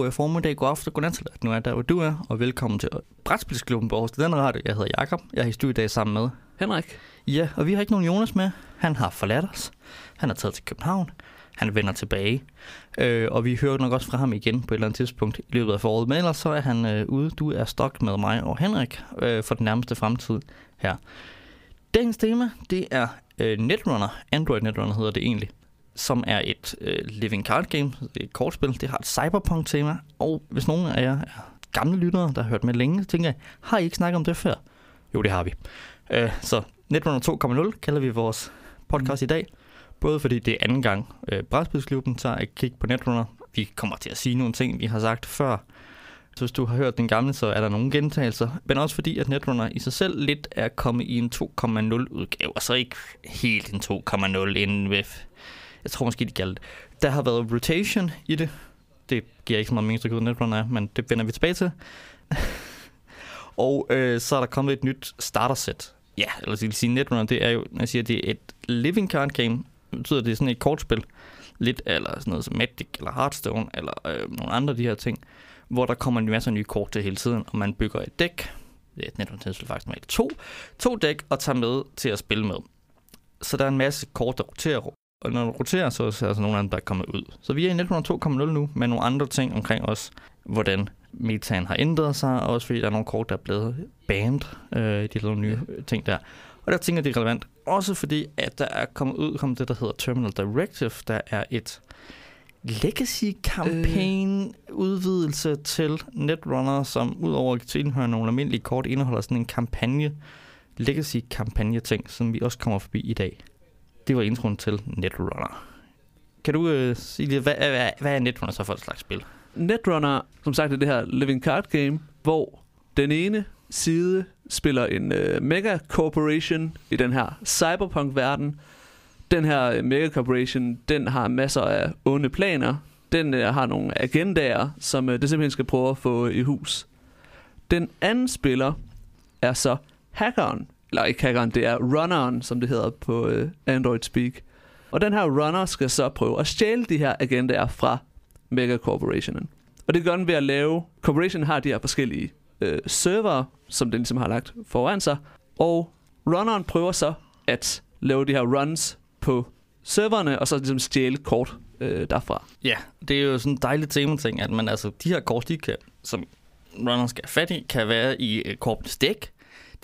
god formiddag, god aften, god nat. Nu er der, hvor du er, og velkommen til Brætspilsklubben på Aarhus Den Radio. Jeg hedder Jakob. Jeg er i studiet i dag sammen med Henrik. Ja, og vi har ikke nogen Jonas med. Han har forladt os. Han er taget til København. Han vender tilbage. Øh, og vi hører nok også fra ham igen på et eller andet tidspunkt i løbet af foråret. Men ellers så er han øh, ude. Du er stok med mig og Henrik øh, for den nærmeste fremtid her. Dagens tema, det er øh, Netrunner. Android Netrunner hedder det egentlig som er et øh, living card game, et kortspil. Det har et cyberpunk-tema, og hvis nogen af jer er gamle lyttere, der har hørt med længe, så tænker jeg, har I ikke snakket om det før? Jo, det har vi. Øh, så Netrunner 2.0 kalder vi vores podcast mm. i dag. Både fordi det er anden gang, øh, Brætspidsklubben tager et kig på Netrunner. Vi kommer til at sige nogle ting, vi har sagt før. Så hvis du har hørt den gamle, så er der nogle gentagelser. Men også fordi, at Netrunner i sig selv lidt er kommet i en 2.0 udgave. Altså ikke helt en 2.0 inden ved jeg tror måske, de kalder det. Der har været rotation i det. Det giver ikke så meget mening, at Netrunner er, men det vender vi tilbage til. og øh, så er der kommet et nyt starter-set. Ja, eller så vil sige, Netrunner, det er jo, når jeg siger, det er et living card game, det betyder, det er sådan et kortspil. Lidt eller sådan noget som Magic eller Hearthstone eller øh, nogle andre af de her ting, hvor der kommer en masse nye kort til hele tiden, og man bygger et dæk. Det er et Netrunner faktisk med to, to dæk og tager med til at spille med. Så der er en masse kort, der roterer og når du roterer, så er der altså nogle andre, der er kommet ud. Så vi er i 1902.0 nu med nogle andre ting omkring os, hvordan metaen har ændret sig, og også fordi der er nogle kort, der er blevet banned, øh, de nogle nye ting der. Og der tænker det er relevant, også fordi, at der er kommet ud kommet det, der hedder Terminal Directive, der er et legacy campaign udvidelse til Netrunner, som udover at tilhøre nogle almindelige kort, indeholder sådan en kampagne, legacy kampagne ting, som vi også kommer forbi i dag. Det var introen til Netrunner. Kan du øh, sige lidt, hvad, hvad, hvad er Netrunner så for et slags spil? Netrunner, som sagt, er det her living card game, hvor den ene side spiller en øh, mega corporation i den her cyberpunk-verden. Den her øh, mega corporation, den har masser af onde planer. Den øh, har nogle agendaer, som øh, det simpelthen skal prøve at få øh, i hus. Den anden spiller er så hackeren, eller ikke hackeren, det er runneren, som det hedder på øh, Android Speak. Og den her runner skal så prøve at stjæle de her agendaer fra Mega Corporationen. Og det gør den ved at lave... Corporation har de her forskellige øh, server, som den ligesom har lagt foran sig. Og runneren prøver så at lave de her runs på serverne, og så ligesom stjæle kort øh, derfra. Ja, det er jo sådan en dejlig tema-ting, at man altså, de her kort, de kan, som runneren skal have fat i, kan være i øh, korpens dæk,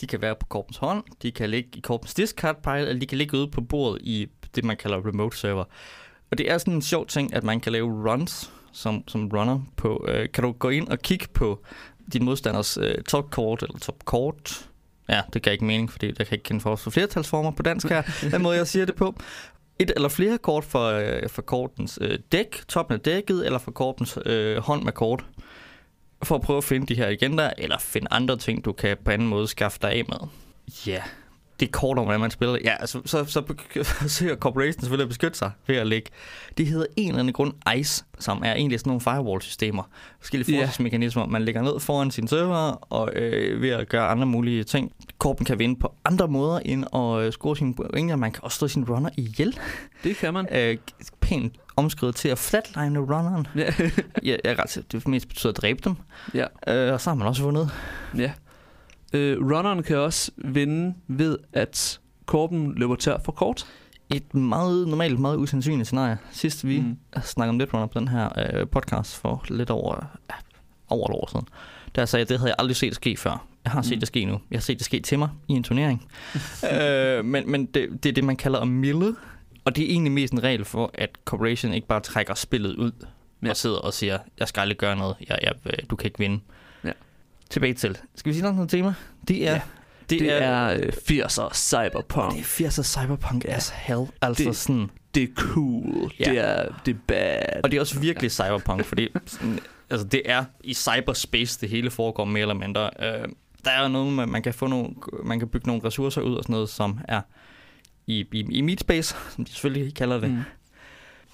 de kan være på korpens hånd, de kan ligge i korpens discard pile, eller de kan ligge ude på bordet i det, man kalder remote server. Og det er sådan en sjov ting, at man kan lave runs som, som runner på. Øh, kan du gå ind og kigge på din modstanders øh, top kort eller top kort? Ja, det giver ikke mening, fordi der kan ikke kende for flertalsformer på dansk her, den måde jeg siger det på. Et eller flere kort for, øh, for kortens øh, dæk, toppen af dækket, eller for kortens øh, hånd med kort for at prøve at finde de her agenter, eller finde andre ting, du kan på anden måde skaffe dig af med. Ja, det er kort om, hvordan man spiller. Ja, altså, så, så forsøger Corporation selvfølgelig at beskytte sig ved at lægge. Det hedder en eller anden grund ICE, som er egentlig sådan nogle firewall-systemer. Forskellige forsvarsmekanismer, yeah. man lægger ned foran sin server, og øh, ved at gøre andre mulige ting. Korpen kan vinde på andre måder end at øh, score sine pointer. Man kan også slå sin runner ihjel. Det kan man. Øh, pænt omskrevet til at flatline runneren. Ja. ja, jeg er ret det mest betyder at dræbe dem. Ja. Øh, og så har man også vundet. Ja. Øh, runneren kan også vinde ved, at korpen løber tør for kort. Et meget normalt, meget usandsynligt scenarie. Sidst vi mm. snakkede om Netrunner på den her øh, podcast for lidt over, ja, over et år siden, der sagde jeg, det havde jeg aldrig set ske før. Jeg har set mm. det ske nu. Jeg har set det ske til mig i en turnering. øh, men men det, det er det, man kalder at mille og det er egentlig mest en regel for, at Corporation ikke bare trækker spillet ud ja. og sidder og siger, jeg skal aldrig gøre noget, jeg, jeg, øh, du kan ikke vinde. Ja. Tilbage til. Skal vi sige noget om tema? Det er... Ja. Det, det er, er 80'er øh, cyberpunk. Det er 80'er cyberpunk as hell. Altså det, sådan... Det er cool. Ja. Det, er, det er bad. Og det er også virkelig cyberpunk, fordi sådan, altså, det er i cyberspace, det hele foregår mere eller mindre. Uh, der er noget med, man kan få nogle, man kan bygge nogle ressourcer ud og sådan noget, som er i, i, i Meatspace, som de selvfølgelig kalder det. Mm.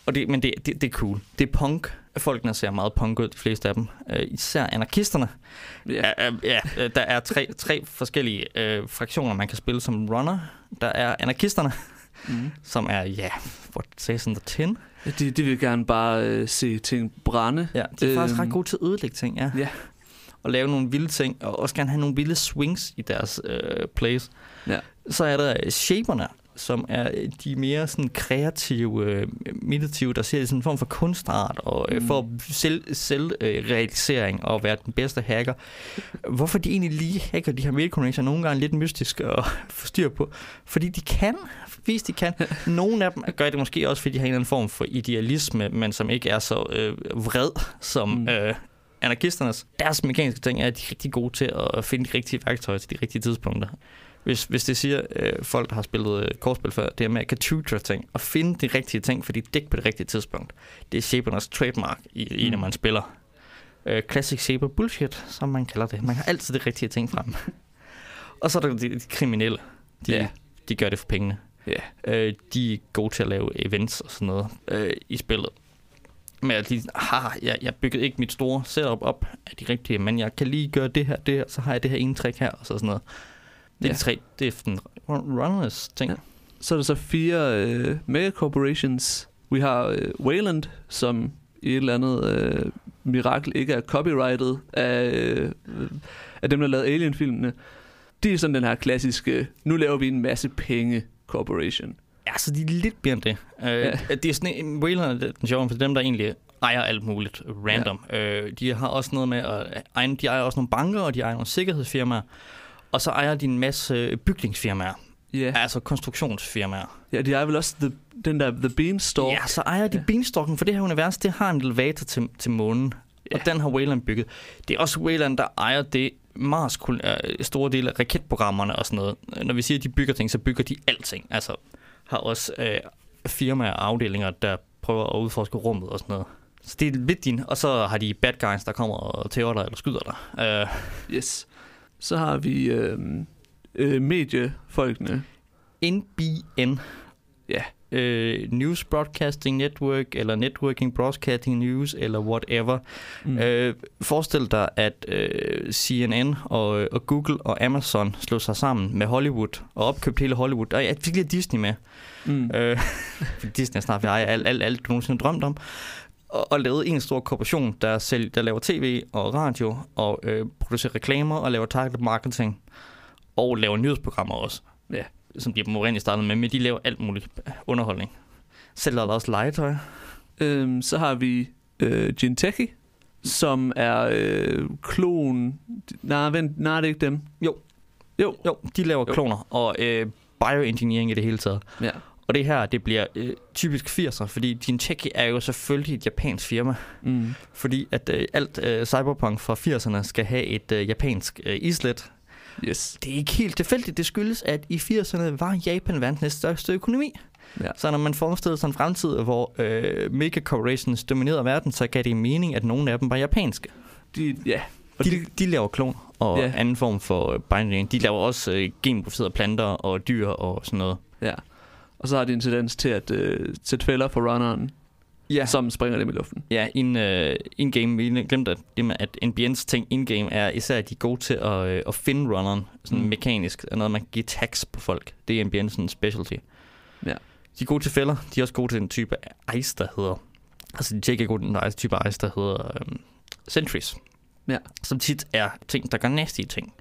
Og det, men det, det, det er cool. Det er punk. Folkene ser meget punk ud, de fleste af dem. Uh, især anarkisterne. Ja, uh, uh, ja der er tre, tre forskellige uh, fraktioner, man kan spille som runner. Der er anarkisterne, mm. som er, ja, what says in the tin. De, de vil gerne bare øh, se ting brænde. Ja, de er øhm, faktisk ret gode til at ødelægge ting, ja. Ja. Og lave nogle vilde ting, og også gerne have nogle vilde swings i deres øh, plays. Ja. Så er der øh, shaperne, som er øh, de mere sådan kreative, øh, meditative, der ser som en form for kunstart, og øh, Mm. for selv, selvrealisering og være den bedste hacker. Hvorfor de egentlig lige hacker de her metaconnection, er nogle gange lidt mystisk at få styr på. Fordi de kan, hvis de kan. Nogle af dem gør det måske også, fordi de har en eller anden form for idealisme, men som ikke er så øh, vred som mm. øh, anarkisternes. Deres mekaniske ting er, at de er rigtig gode til at finde de rigtige værktøjer til de rigtige tidspunkter. Hvis, hvis det siger øh, folk, der har spillet øh, kortspil før, det er med at kan tutor ting og finde de rigtige ting, fordi dæk på det rigtige tidspunkt. Det er Shapernes trademark i, i når Mm. man spiller. Øh, classic Shaper bullshit, som man kalder det. Man har altid det rigtige ting frem. og så er der de, de kriminelle. De, Ja. de gør det for pengene. Ja. Øh, de er gode til at lave events og sådan noget øh, i spillet. Men at de, har, jeg, jeg byggede ikke mit store setup op af de rigtige, men jeg kan lige gøre det her, det her, så har jeg det her ene trick her, og så sådan noget. Det er Ja. de tre, det er sådan runners ting. Ja. Så er der så fire øh, megacorporations. Vi har øh, Wayland, som i et eller andet øh, mirakel ikke er copyrighted af, øh, af dem, der lavede Alien-filmene. De er sådan den her klassiske, nu laver vi en masse penge corporation. Ja, så de er lidt mere end det. Øh, Ja. Det er sådan en Wayland er den sjove, for dem, der egentlig ejer alt muligt random. Ja. Øh, de har også noget med, at eje, de ejer også nogle banker, og de ejer nogle sikkerhedsfirmaer. Og så ejer de en masse bygningsfirmaer, Ja, altså konstruktionsfirmaer. ja de er vel også the, den der The Beanstalk. Ja, så ejer de ja. beanstalken, for det her univers, det har en elevator til, til månen. Ja. Og den har Wayland bygget. Det er også Wayland, der ejer det Mars øh, store del af raketprogrammerne og sådan noget. Når vi siger, at de bygger ting, så bygger de alting. Altså har også øh, firmaer og afdelinger, der prøver at udforske rummet og sådan noget. Så det er lidt din. Og så har de bad guys, der kommer og tæver dig eller skyder dig. Øh, Yes. Så har vi øh, øh, mediefolkene. NBN. Ja. Øh, News Broadcasting Network, eller Networking Broadcasting News, eller whatever. Mm. Øh, forestil dig, at øh, CNN og, og Google og Amazon slog sig sammen med Hollywood og opkøbte hele Hollywood. Og jeg fik lige Disney med. mm. Øh, Disney er snart ved alt, alt, alt, du nogensinde drømt om. Og, og lavede en stor korporation, der, sælger, der laver tv og radio, og øh, producerer reklamer og laver target marketing. Og laver nyhedsprogrammer også. Ja. Som de oprindeligt startede med, men de laver alt muligt underholdning. Sælger der også legetøj. Øhm, så har vi øh, Genteki, som er øh, klon... Nej, vent, nej, det er ikke dem. Jo. Jo. Jo, de laver jo. kloner og øh, bioengineering i det hele taget. Ja. Og det her, det bliver øh, typisk 80'er, fordi Genteki er jo selvfølgelig et japansk firma. Mm. Fordi at øh, alt øh, cyberpunk fra 80'erne skal have et øh, japansk øh, islet. Yes. Det er ikke helt tilfældigt. Det skyldes, at i 80'erne var Japan verdens næststørste økonomi. Ja. Så når man forestillede sig en fremtid, hvor øh, mega corporations dominerede verden, så gav det mening, at nogle af dem var japanske. De, ja. De, det, de laver klon og ja. anden form for øh, binding. De laver også øh, genmodificerede planter og dyr og sådan noget. ja. Og så har de en tendens til at øh, sætte fælder for runneren, Ja, som springer dem i luften. ja in, uh, in-game, vi glemte at, at NBN's ting in-game er især, at de er gode til at, øh, at finde runneren, sådan Mm. mekanisk, og noget, man kan give tags på folk. Det er NBN's sådan specialty. Ja. De er gode til fælder, de er også gode til den type ice, der hedder, altså de er ikke gode til den ice, type ice, der hedder um, sentries. Ja. Som tit er ting, der gør nasty ting.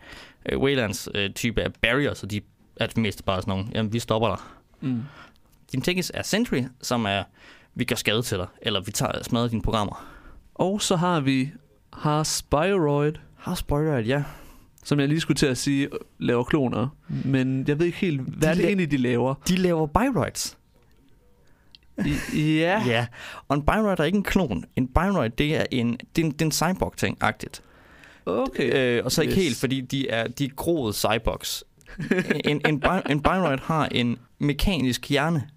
Uh, Waylands uh, type af barriers, og de er mest bare sådan nogle, jamen vi stopper dig. Mm. Din Tekis er Sentry, som er, vi gør skade til dig, eller vi tager smadrer dine programmer. Og så har vi har Spyroid, Har spoiler, ja. som jeg lige skulle til at sige, laver kloner. Men jeg ved ikke helt, hvad De er det la- egentlig, de laver? De laver Byroids. I, ja. Ja. Og en Byroid er ikke en klon. En Byroid, det er en, det er en, det er en cyborg-ting-agtigt. Okay. Øh, og så ikke Yes. yes. helt, fordi de er, de er groede cyborgs. en, en, en Byroid har en mekanisk hjerne.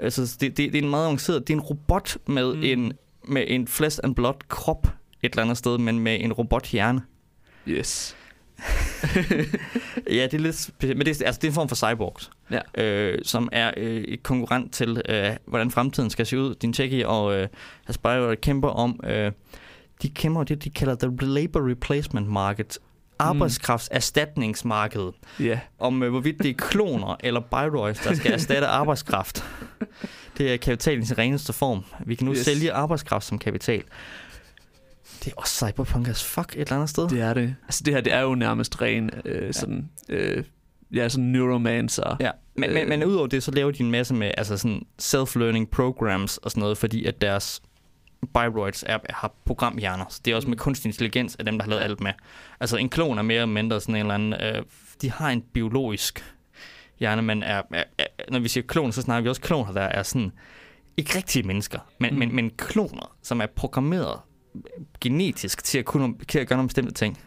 Altså, det, det, det er en meget avanceret... Det er en robot med, Mm. en, med en flesh and blood krop et eller andet sted, men med en robothjerne. Yes. Ja, det er lidt specielt, men det er, altså, det er en form for cyborgs, Ja. øh, som er øh, et konkurrent til, øh, hvordan fremtiden skal se ud. Din Teki og øh, Aspire kæmper om, øh, de kæmper det, de kalder the labor replacement market, arbejdskraftserstatningsmarkedet, Ja. om øh, hvorvidt det er kloner eller byroids, der skal erstatte arbejdskraft. Det er kapital i sin reneste form. Vi kan nu Yes. sælge arbejdskraft som kapital. Det er også cyberpunk as fuck et eller andet sted. Det er det. Altså det her, det er jo nærmest ren øh, sådan... Øh, ja, sådan neuromancer. Ja, men, men, men udover det, så laver de en masse med altså sådan self-learning programs og sådan noget, fordi at deres Biroids er, har programhjerner. Så det er også med kunstig intelligens af dem, der har lavet alt med. Altså en klon er mere eller mindre sådan en eller anden... Øh, de har en biologisk hjerne, men er, er, er, når vi siger klon, så snakker vi også kloner, der er sådan... Ikke rigtige mennesker, men, Mm. mm. men, men kloner, som er programmeret genetisk til at, kunne, til at gøre nogle bestemte ting.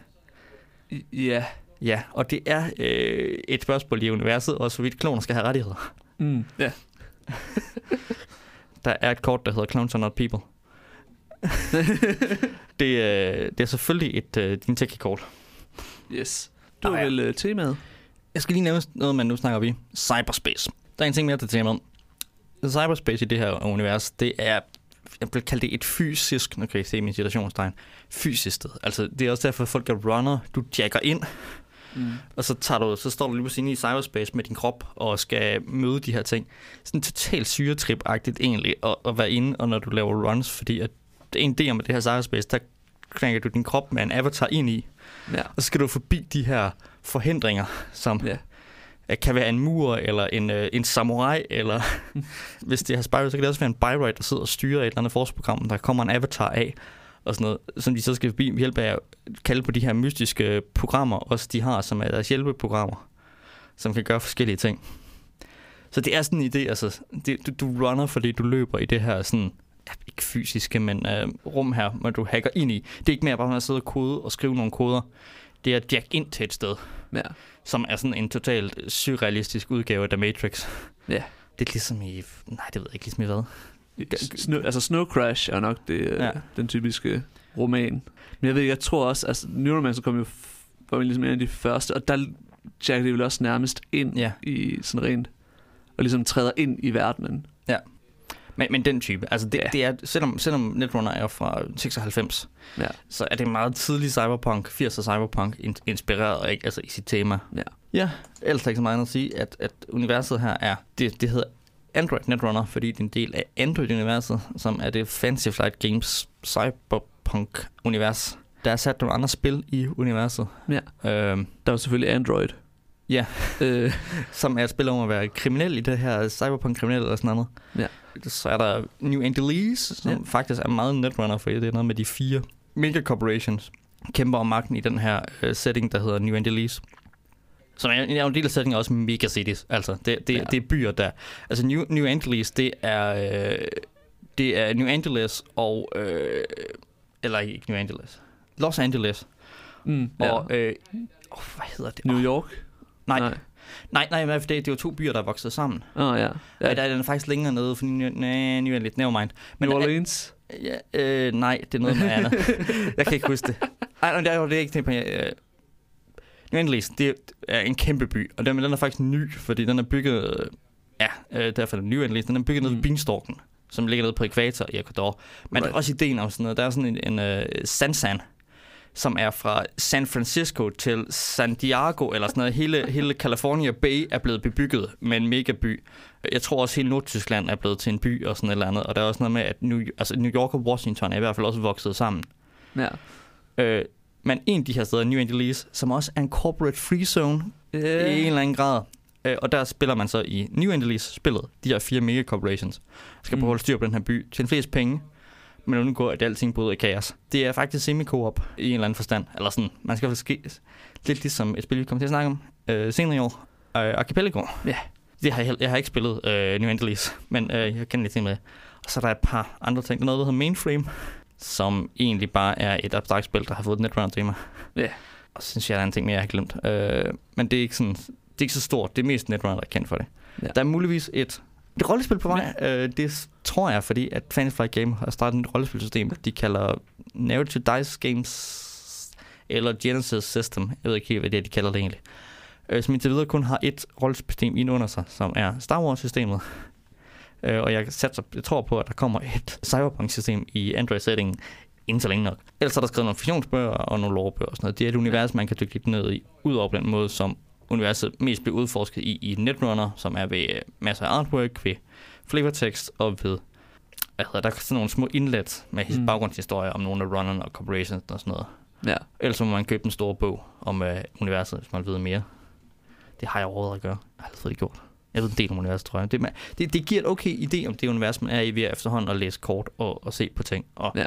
Ja. Ja, og det er øh, et spørgsmål i universet, også hvorvidt kloner skal have rettigheder. Mm. Ja. Der er et kort, der hedder Clones are not people. det, øh, det er selvfølgelig et øh, din kort Yes. Det var Nå ja. vel øh, temaet. Jeg skal lige nævne noget, man nu snakker vi. Cyberspace. Der er en ting mere til temaet. Cyberspace i det her univers, det er, jeg vil kalde det et fysisk, nu kan I se min situationstegn, fysisk sted. Altså, det er også derfor, at folk er runner. Du jacker ind, Mm. og så, tager du, så står du lige pludselig inde i cyberspace med din krop og skal møde de her ting. Sådan totalt syretrip-agtigt egentlig at, at være inde, og når du laver runs, fordi at en del med det her cyberspace, der knækker du din krop med en avatar ind i, Ja. og så skal du forbi de her forhindringer, som Ja. kan være en mur, eller en, øh, en samurai, eller hvis det har Spyro, så kan det også være en Byroid, der sidder og styrer et eller andet forsprogram, der kommer en avatar af, og sådan noget, som de så skal forbi ved hjælp af at kalde på de her mystiske programmer, også de har, som er deres hjælpeprogrammer, som kan gøre forskellige ting. Så det er sådan en idé, altså, det, du, du runner, fordi du løber i det her sådan, ikke fysiske, men øh, rum her, hvor du hacker ind i. Det er ikke mere bare at sidde og kode og skrive nogle koder. Det er at jack ind til et sted, Ja. som er sådan en totalt surrealistisk udgave af The Matrix. Ja. Det er ligesom i... Nej, det ved jeg ikke ligesom i hvad. Snow, altså Snow Crash er nok det, ja. Ja. den typiske roman. Men jeg ved jeg tror også, altså Neuromancer kom jo var ligesom en af de første, og der jacker det vel også nærmest ind Ja. i sådan rent, og ligesom træder ind i verdenen. Men, men den type, altså det, Ja. det er, selvom, selvom Netrunner er fra 96, Ja. så er det meget tidlig cyberpunk, 80'er cyberpunk, in, inspireret ikke? Altså i sit tema. Ja. Ja, ellers er ikke så meget andet at sige, at, at universet her er, det, det hedder Android Netrunner, fordi det er en del af Android-universet, som er det Fancy Flight Games cyberpunk-univers. Der er sat nogle andre spil i universet, Ja. øhm, Der var selvfølgelig Android. Ja. Øh, som er et spil om at være kriminel i det her cyberpunk-kriminel eller sådan noget. Ja. Så er der New Angeles, som Ja. faktisk er meget netrunner, for det er noget med de fire mega corporations kæmper om magten i den her uh, setting, der hedder New Angeles. Som er, er en del af settingen også mega cities. Altså, det, det, Ja. det er byer, der... Altså, New, New Angeles, det er... Øh, det er New Angeles og... Øh, eller ikke New Angeles. Los Angeles. mm, Ja. ja. Og... Øh, oh, hvad hedder det? New York? nej, Nej. nej, nej, nej, for det, det er jo to byer, der er vokset sammen. Åh, oh, ja. Ja. ja. Der er den faktisk længere nede, for nej, New Orleans, never mind. Men, New Orleans? Ja, øh, nej, det er noget med andet. jeg kan ikke huske det. Ej, nej, det er, det er ikke det på. Øh, New Orleans, det er en kæmpe by, og den, den er faktisk ny, fordi den er bygget, øh, ja, øh, derfor er det New Orleans, den er bygget nede Mm. ved Beanstalken, som ligger nede på ekvator i Ecuador. Men right. Også ideen om sådan noget, der er sådan en, en uh, Sansan, som er fra San Francisco til San Diego, eller sådan noget. Hele, hele California Bay er blevet bebygget med en megaby. Jeg tror også, hele Nordtyskland er blevet til en by og sådan et eller andet. Og der er også noget med, at New, altså New York og Washington er i hvert fald også vokset sammen. Ja. Øh, men en af de her steder, New Angeles, som også er en corporate free zone Yeah. i en eller anden grad. Øh, og der spiller man så i New Angeles-spillet, de her fire mega corporations, skal Mm. prøve at holde styr på den her by, tjene flest penge, men undgå, at alting bryder i kaos. Det er faktisk semi-co-op i en eller anden forstand. Eller sådan, man skal ske lidt ligesom et spil, vi kommer til at snakke om øh, senere i år. Øh, Archipelago. Ja. Det har jeg, jeg har ikke spillet øh, New Angeles, men øh, jeg kender lidt til med. Og så er der et par andre ting. Der er noget, der hedder Mainframe, som egentlig bare er et abstrakt spil, der har fået et netrunner-tema. Ja. Og så synes jeg, der er en ting mere, jeg har glemt. Øh, men det er ikke sådan, det er ikke så stort. Det er mest Netrunner, der er kendt for det. Ja. Der er muligvis et, et rollespil på vej. Ja. Øh, det tror jeg, fordi at Fantasy Flight Game har startet et rollespilsystem, de kalder Narrative Dice Games eller Genesis System. Jeg ved ikke helt, hvad det er, de kalder det egentlig. Øh, som indtil videre kun har et rollespilsystem ind under sig, som er Star Wars-systemet. Øh, og jeg, satser, jeg tror på, at der kommer et Cyberpunk-system i Android-settingen så længe nok. Ellers er der skrevet nogle fiktionsbøger og nogle lorebøger og sådan noget. Det er et univers, man kan dykke lidt ned i, udover på den måde, som universet mest bliver udforsket i, i Netrunner, som er ved øh, masser af artwork, ved flavortext og ved, hvad hedder, der er sådan nogle små indlet med Mm. baggrundshistorier om nogle af runnerne og corporations og sådan noget. Ja. Ellers må man købe en stor bog om øh, universet, hvis man ved mere. Det har jeg overhovedet at gøre. Jeg har aldrig gjort. Jeg ved en del om universet, tror jeg. Det, det, det giver et okay idé om det univers, man er i ved efterhånden at læse kort og, og se på ting. Og Ja.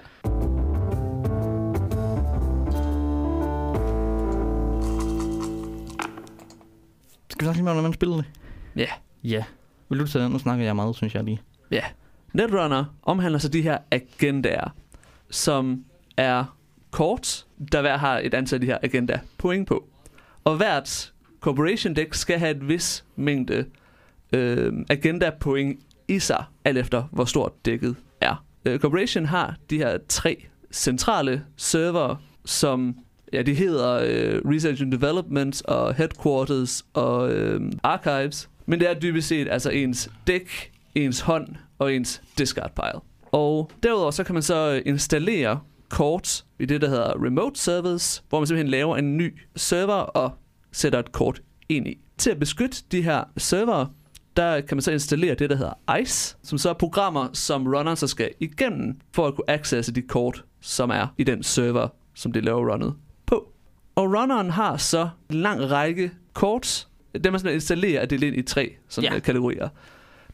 Skal vi snakke lidt mere om, hvordan man spiller det? Ja. Ja. Vil du tage den? Nu snakker jeg meget, synes jeg lige. Netrunner omhandler så de her agendaer, som er kort, der hver har et antal af de her agenda point på. Og hvert corporation deck skal have et vis mængde øh, agenda point i sig, alt efter hvor stort dækket er. Øh, corporation har de her tre centrale server, som ja, de hedder øh, Research and Development og Headquarters og øh, Archives. Men det er dybest set altså ens dæk, ens hånd og ens discard pile. Og derudover så kan man så øh, installere kort i det, der hedder remote Service, hvor man simpelthen laver en ny server og sætter et kort ind i. Til at beskytte de her server, der kan man så installere det, der hedder ICE, som så er programmer, som runner så skal igennem, for at kunne accesse de kort, som er i den server, som det laver runnet. Og runneren har så en lang række kort. Det man simpelthen installerer er delt ind i tre sådan Ja. ja. kategorier.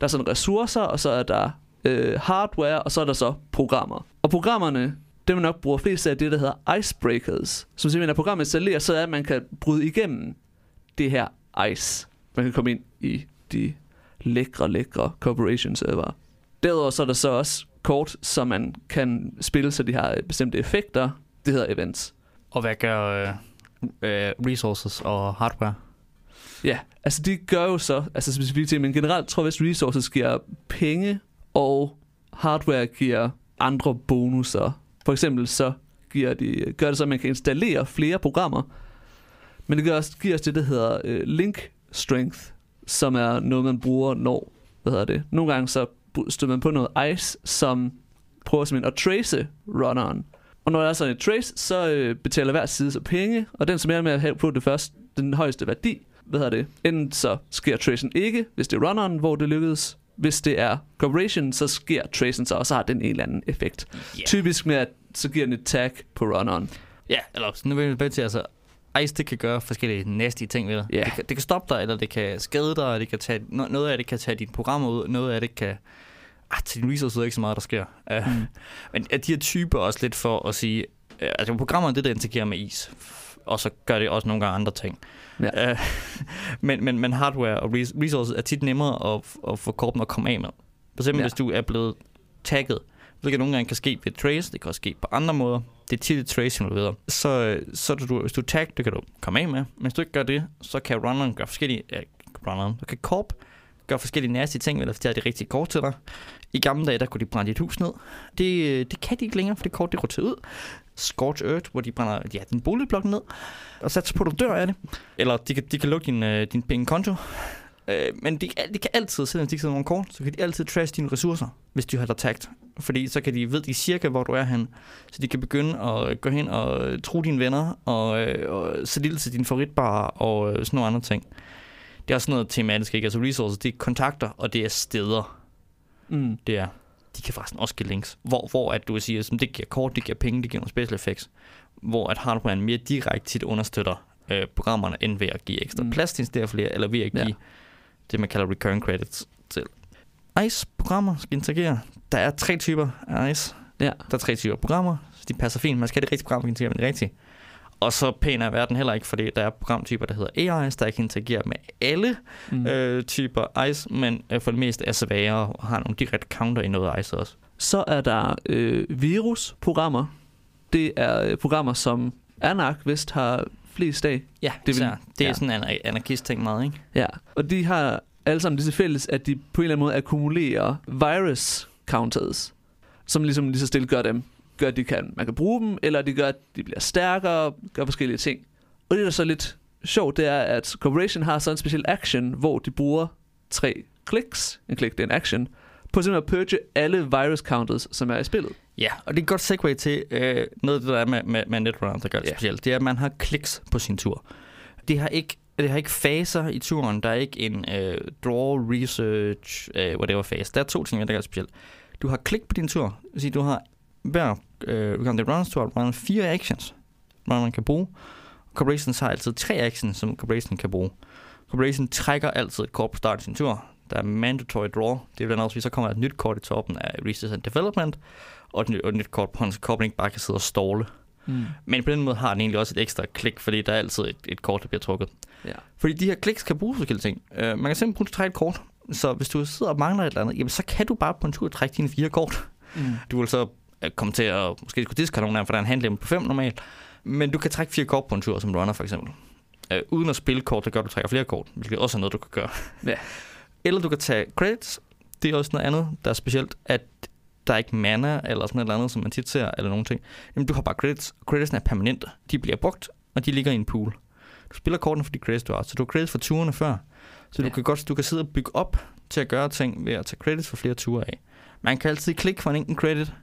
Der er sådan ressourcer, og så er der øh, hardware, og så er der så programmer. Og programmerne, det man nok bruger flest af, er det, der hedder icebreakers. Som simpelthen er programmet installerer, så er, at man kan bryde igennem det her ice. Man kan komme ind i de lækre, lækre corporation server. Derudover så er der så også kort, som man kan spille, så de har bestemte effekter. Det hedder events. Og hvad gør øh, resources og hardware? Ja, altså det gør jo så, altså specifikt ting, men generelt tror jeg, hvis resources giver penge, og hardware giver andre bonusser. For eksempel så giver de, gør det så, at man kan installere flere programmer, men det gør også, giver også det, der hedder øh, link strength, som er noget, man bruger, når, hvad hedder det, nogle gange så støder man på noget ice, som prøver simpelthen at trace runneren. Og når der er sådan et trace, så øh, betaler hver side så penge, og den som er med at have på det første, den højeste værdi, hvad hedder det, enten så sker tracen ikke, hvis det er runneren, hvor det lykkedes. Hvis det er corporation, så sker tracen så, og så har den en eller anden effekt. Ja. Typisk med, at så giver den et tag på runneren. Ja, eller sådan, nu vil jeg til, altså, Ice, det kan gøre forskellige nasty ting ved dig. Ja. Det, kan, det kan stoppe dig, eller det kan skade dig, det kan tage, no- noget af det kan tage dine programmer ud, noget af det kan... Ah, til din resources er ikke så meget, der sker. Uh, Mm. Men er de her typer også lidt for at sige... Uh, altså, programmerne det, der interagerer med is. Og så gør det også nogle gange andre ting. Ja. Uh, men, men, men hardware og res- resources er tit nemmere at, at få korpen at komme af med. For eksempel, Ja. hvis du er blevet tagget, hvilket nogle gange kan ske ved trace, det kan også ske på andre måder. Det er tit et trace involveret. Så, øh, så du, hvis du er tagged, det kan du komme af med. Men hvis du ikke gør det, så kan runneren gøre forskellige... Ja, runneren, så kan Corp gøre forskellige nasty ting, eller fortælle det rigtig kort til dig. I gamle dage, der kunne de brænde dit hus ned. Det, øh, det kan de ikke længere, for det kort, det roterer ud. Scorch Earth, hvor de brænder ja, din boligblok ned, og satser på, at du dør af det. Eller de kan, de kan lukke din, øh, din pengekonto. Øh, men de, de kan altid, selvom de ikke sidder nogen kort, så kan de altid trash dine ressourcer, hvis de har dig tagt. Fordi så kan de ved de cirka, hvor du er hen. Så de kan begynde at gå hen og tro dine venner, og, øh, og sætte ild til dine favoritbarer, og øh, sådan nogle andre ting. Det er også noget tematisk, ikke? Altså resources, det er kontakter, og det er steder. Mm. Det er, de kan faktisk også give links. Hvor, hvor at du siger, at det giver kort, det giver penge, det giver nogle special effects. Hvor at hardware mere direkte tit understøtter øh, programmerne, end ved at give ekstra Mm. plads til at flere, eller ved at give Ja. det, man kalder recurring credits til. ICE-programmer skal interagere. Der er tre typer af ICE. Ja. Der er tre typer programmer, så de passer fint. Man skal have det rigtige program, for at interagere med det rigtige. Og så pæn er verden heller ikke, fordi der er programtyper, der hedder AIs, der ikke interagerer med alle Mm. øh, typer ICE, men øh, for det meste er svære og har nogle direkte counter i noget ICE også. Så er der øh, virusprogrammer. Det er øh, programmer, som Anark vist har flest af. Ja, Det vil- det er ja. sådan en anar- anarkist-ting meget, ikke? Ja, og de har alle sammen til fælles, at de på en eller anden måde akkumulerer virus counters, som ligesom lige så stille gør dem, gør at de kan, man kan bruge dem, eller de gør, at de bliver stærkere, gør forskellige ting. Og det der er så lidt sjovt, det er, at Corporation har sådan en speciel action, hvor de bruger tre kliks, en klik det er en action, på simpelthen at purge alle virus counters, som er i spillet. Ja, og det er et godt segue til øh, noget af det, der er med, med, med Netrunner, der gør det Ja. specielt. Det er, at man har kliks på sin tur. De har ikke det har ikke faser i turen. Der er ikke en øh, draw, research, øh, whatever fase. Der er to ting, der er specielt. Du har klik på din tur. Det vil sige, du har hver øh, det runs tur, runner fire actions, man kan bruge. Corporations har altid tre actions, som Corporation kan bruge. Corporation trækker altid et kort på starten af sin tur. Der er mandatory draw. Det er blandt andet, så kommer et nyt kort i toppen af Research and Development, og et, nyt, og et nyt kort på hans kort, ikke bare kan sidde og ståle. Mm. Men på den måde har den egentlig også et ekstra klik, fordi der er altid et, et kort, der bliver trukket. Ja. Fordi de her kliks kan bruges forskellige ting. Uh, man kan simpelthen bruge trække et kort. Så hvis du sidder og mangler et eller andet, jamen så kan du bare på en tur trække dine fire kort. Mm. Du vil så komme til at måske skulle discard nogle af dem, for der er en handling på fem normalt. Men du kan trække fire kort på en tur som runner for eksempel. Uh, uden at spille kort, der gør, at du trækker flere kort, hvilket også er noget, du kan gøre. Ja. Eller du kan tage credits. Det er også noget andet, der er specielt, at der er ikke mana eller sådan noget andet, som man tit ser, eller nogen ting. Jamen, du har bare credits. Credits er permanente. De bliver brugt, og de ligger i en pool. Du spiller kortene for de credits, du har. Så du har credits for turene før. Så du Ja. kan godt du kan sidde og bygge op til at gøre ting ved at tage credits for flere ture af. Man kan altid klikke for en enkelt credit.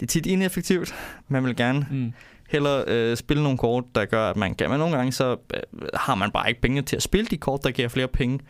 Det er tit ineffektivt. Man vil gerne Mm. hellere øh, spille nogle kort, der gør, at man kan. Men nogle gange så øh, har man bare ikke penge til at spille de kort, der giver flere penge.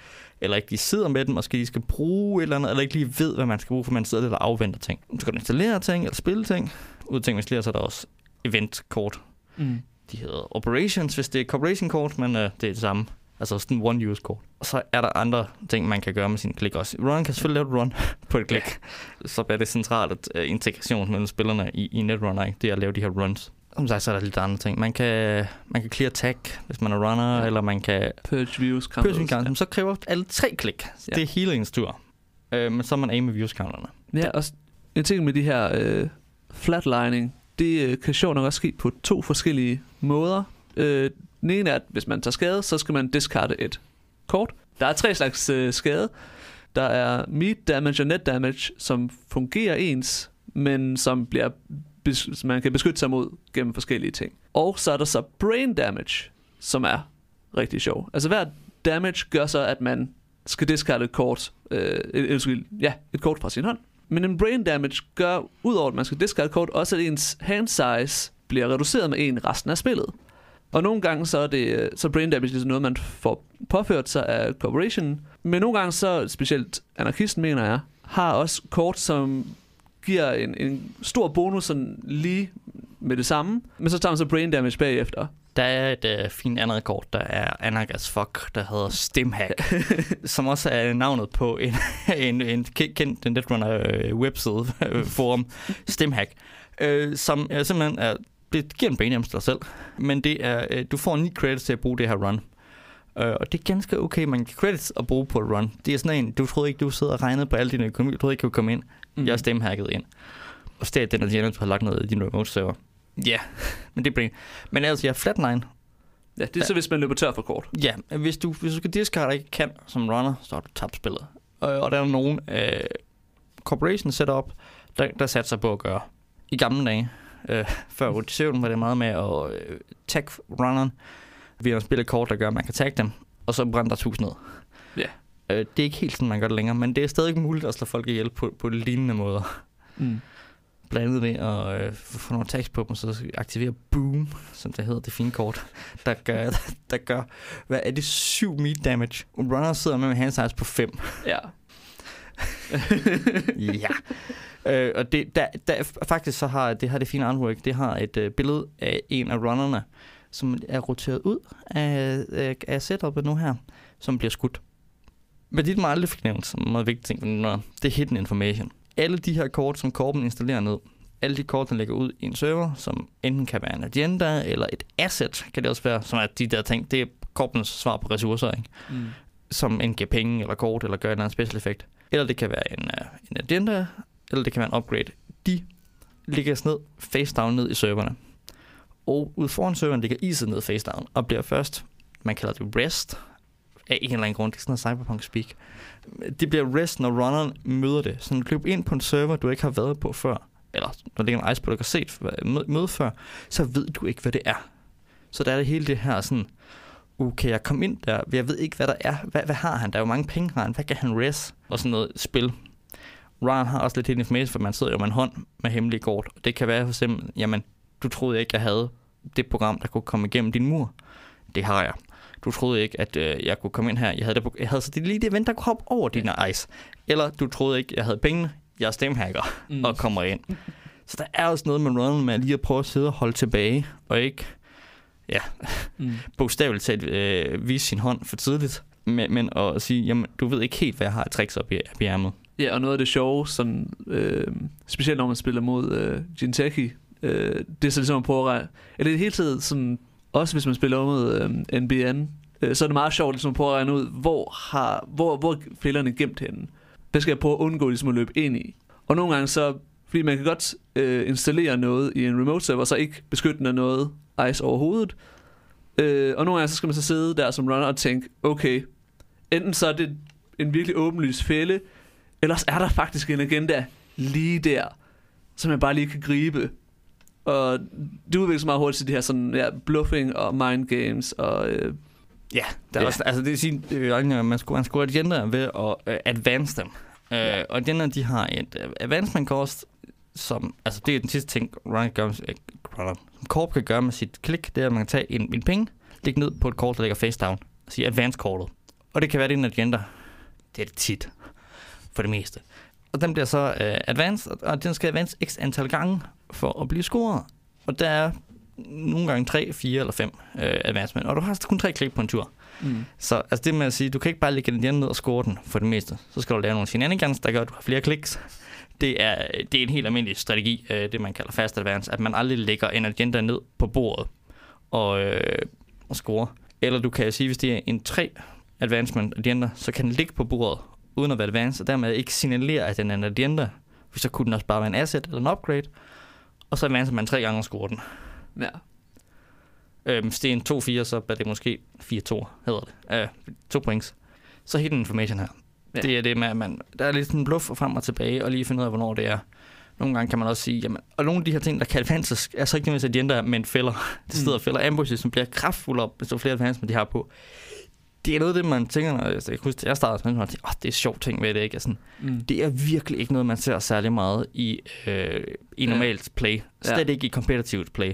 Eller ikke de sidder med dem, måske de skal bruge et eller andet, eller ikke lige ved, hvad man skal bruge, for man sidder lidt og afventer ting. Så kan du installere ting, eller spille ting. Ud af ting, man installerer, så er der også event-kort. Mm. De hedder operations, hvis det er corporation-kort, men øh, det er det samme. Altså sådan en one-use-kort. Og så er der andre ting, man kan gøre med sin klik også. Run kan selvfølgelig lave et run på et klik. Så er det centralt at uh, integration mellem spillerne i, i Netrunner, ikke? det er at lave de her runs. Som sagt, så er der lidt andre ting. Man kan, man kan clear tag, hvis man er runner, Ja. ja. eller man kan Purge views, purge sin counters. gang, så kræver alle tre klik. Ja. Ja. Det er hele ens tur. Øh, men så er man aim med views counterne. Ja, og en ting med de her øh, flatlining, det øh, kan sjovt nok også ske på to forskellige måder. Øh, den ene er, at hvis man tager skade, så skal man discarde et kort. Der er tre slags øh, skade. Der er meat damage og net damage, som fungerer ens, men som bliver bes- man kan beskytte sig mod gennem forskellige ting. Og så er der så brain damage, som er rigtig sjov. Altså hver damage gør så, at man skal discarde et kort, øh, et, et, ja, et kort fra sin hånd. Men en brain damage gør, udover at man skal discarde et kort, også at ens hand size bliver reduceret med en resten af spillet. Og nogle gange så er det så brain damage ligesom noget, man får påført sig af corporation. Men nogle gange så, specielt anarkisten mener jeg, har også kort, som giver en, en stor bonus sådan lige med det samme. Men så tager man så brain damage bagefter. Der er et øh, fint andet rekord, der er Anagas Fuck, der hedder Stimhack, som også er navnet på en, en, en ke- kendt Netrunner øh, webside øh, forum, Stimhack, øh, som øh, simpelthen er, det giver en brain damage til dig selv, men det er, øh, du får 9 credits til at bruge det her run. Øh, og det er ganske okay, man kan credits at bruge på et run. Det er sådan en, du troede ikke, du sidder og regnede på alle dine økonomi, du troede ikke, du kunne komme ind. Mm. Jeg er stemhacket ind. Og stedet den, at Jens har lagt noget i din remote server. Ja, yeah. men det er brain. Men altså, ja, flatline, Ja, det er så, hvis man løber tør for kort. Ja, hvis du, hvis du skal discard og ikke kan som runner, så har du tabt spillet. Og, og der er nogen øh, corporation setup, der, der satte sig på at gøre. I gamle dage, øh, før rotation, var det meget med at øh, tag runneren. Vi har spillet kort, der gør, at man kan tag dem, og så brænde deres hus ned. Ja. Øh, det er ikke helt sådan, man gør det længere, men det er stadig muligt at slå folk ihjel på, på lignende måder. Mm. Blandt andet ved at øh, få nogle tags på dem, så aktivere Boom, som det hedder, det fine kort, der gør, der gør hvad er det, 7 meat damage. Runner sidder med med hand size på 5. Ja. ja. Øh, og det, der, der, faktisk så har det har det fine artwork, det har et øh, billede af en af runnerne, som er roteret ud af, af, af setupet nu her, som bliver skudt. Men det, man aldrig fik nævnt, som en meget vigtig ting den det er hidden information. Alle de her kort, som Korben installerer ned, alle de kort, der ligger ud i en server, som enten kan være en agenda eller et asset, kan det også være, som er de der ting, det er Korbens svar på ressourcer, ikke? Mm. som enten giver penge eller kort, eller gør en eller anden special effekt. Eller det kan være en, uh, en agenda, eller det kan være en upgrade. De ligger ned, face down ned i serverne. Og ud foran serveren ligger iset ned face down, og bliver først, man kalder det rest, af en eller anden grund, det er sådan noget cyberpunk speak. Det bliver rest, når runneren møder det. Så når du løber ind på en server, du ikke har været på før, eller når det er en ice, du ikke har set møde før, så ved du ikke, hvad det er. Så der er det hele det her sådan, okay, jeg kom ind der, jeg ved ikke, hvad der er. Hvad, hvad har han? Der er jo mange penge, har han. Hvad kan han res? Og sådan noget spil. Ryan har også lidt information, for man sidder jo med en hånd med hemmelige kort. Og det kan være for eksempel, jamen, du troede ikke, jeg havde det program, der kunne komme igennem din mur. Det har jeg. du troede ikke, at øh, jeg kunne komme ind her. Jeg havde, det jeg havde så det lige det event, der kunne hoppe over dine ice. Eller du troede ikke, jeg havde pengene. Jeg er stemhacker mm. og kommer ind. Så der er også noget med runnen med lige at prøve at sidde og holde tilbage, og ikke ja, mm. bogstaveligt talt øh, vise sin hånd for tidligt, men, men at sige, jamen, du ved ikke helt, hvad jeg har tricks op i, op i ærmet. Ja, og noget af det sjove, sådan, øh, specielt når man spiller mod øh, Jinteki, øh, det er så ligesom at prøve at eller det hele tiden sådan, også hvis man spiller mod øh, NBN, øh, så er det meget sjovt ligesom at prøve at regne ud, hvor har hvor, hvor fælderne gemt henne. Hvad skal jeg prøve at undgå ligesom at løbe ind i? Og nogle gange så, fordi man kan godt øh, installere noget i en remote server, så ikke beskyttende noget ice over hovedet. Øh, og nogle gange så skal man så sidde der som runner og tænke, okay, enten så er det en virkelig åbenlys fælde, ellers er der faktisk en agenda lige der, som man bare lige kan gribe. Og det udvikler sig meget hurtigt til de her sådan, ja, bluffing og mind games og... Øh, ja, der er ja. også, altså det vil sige, øh, man skulle, man skulle agenda ved at uh, advance dem. Uh, ja. Og agenda, de har et uh, advancement cost, som, altså det er den sidste ting, Run gør, uh, Korp kan gøre med sit klik, det er, at man kan tage en, en penge, lægge ned på et kort, der ligger face down, og sige advance kortet. Og det kan være, det er en agenda. Det er det tit, for det meste. Og den bliver så uh, advanced, og den skal advance x antal gange for at blive scoret. Og der er nogle gange 3, 4 eller 5 uh, advancement, og du har kun tre klik på en tur. Mm. Så altså det med at sige, du kan ikke bare lægge den ned og score den for det meste. Så skal du lave nogle shenanigans, der gør, at du har flere kliks. Det er, det er en helt almindelig strategi, uh, det man kalder fast advance, at man aldrig lægger en agenda ned på bordet og, uh, og score. Eller du kan sige, hvis det er en 3 advancement agenda, så kan den ligge på bordet uden at være advanced, og dermed ikke signalere, at den er en agenda. For så kunne den også bare være en asset eller en upgrade, og så advancer man tre gange og scorer den. Ja. Øhm, hvis det er en 2-4, så er det måske 4-2, hedder det. Øh, to points. Så hidden information her. Ja. Det er det med, at man, der er lidt en bluff frem og tilbage, og lige finde ud af, hvornår det er. Nogle gange kan man også sige, jamen, og nogle af de her ting, der kan advances, er så ikke nødvendigvis agenda, men fælder. Det stedet mm. fælder ambushes, som bliver kraftfulde op, så flere advancements de har på det er noget af det, man tænker, når jeg, jeg kan huske, jeg startede med, at oh, det er sjovt ting ved det, ikke? Sådan, mm. Det er virkelig ikke noget, man ser særlig meget i, øh, i normalt ja. play. Slet ja. ikke i competitive play.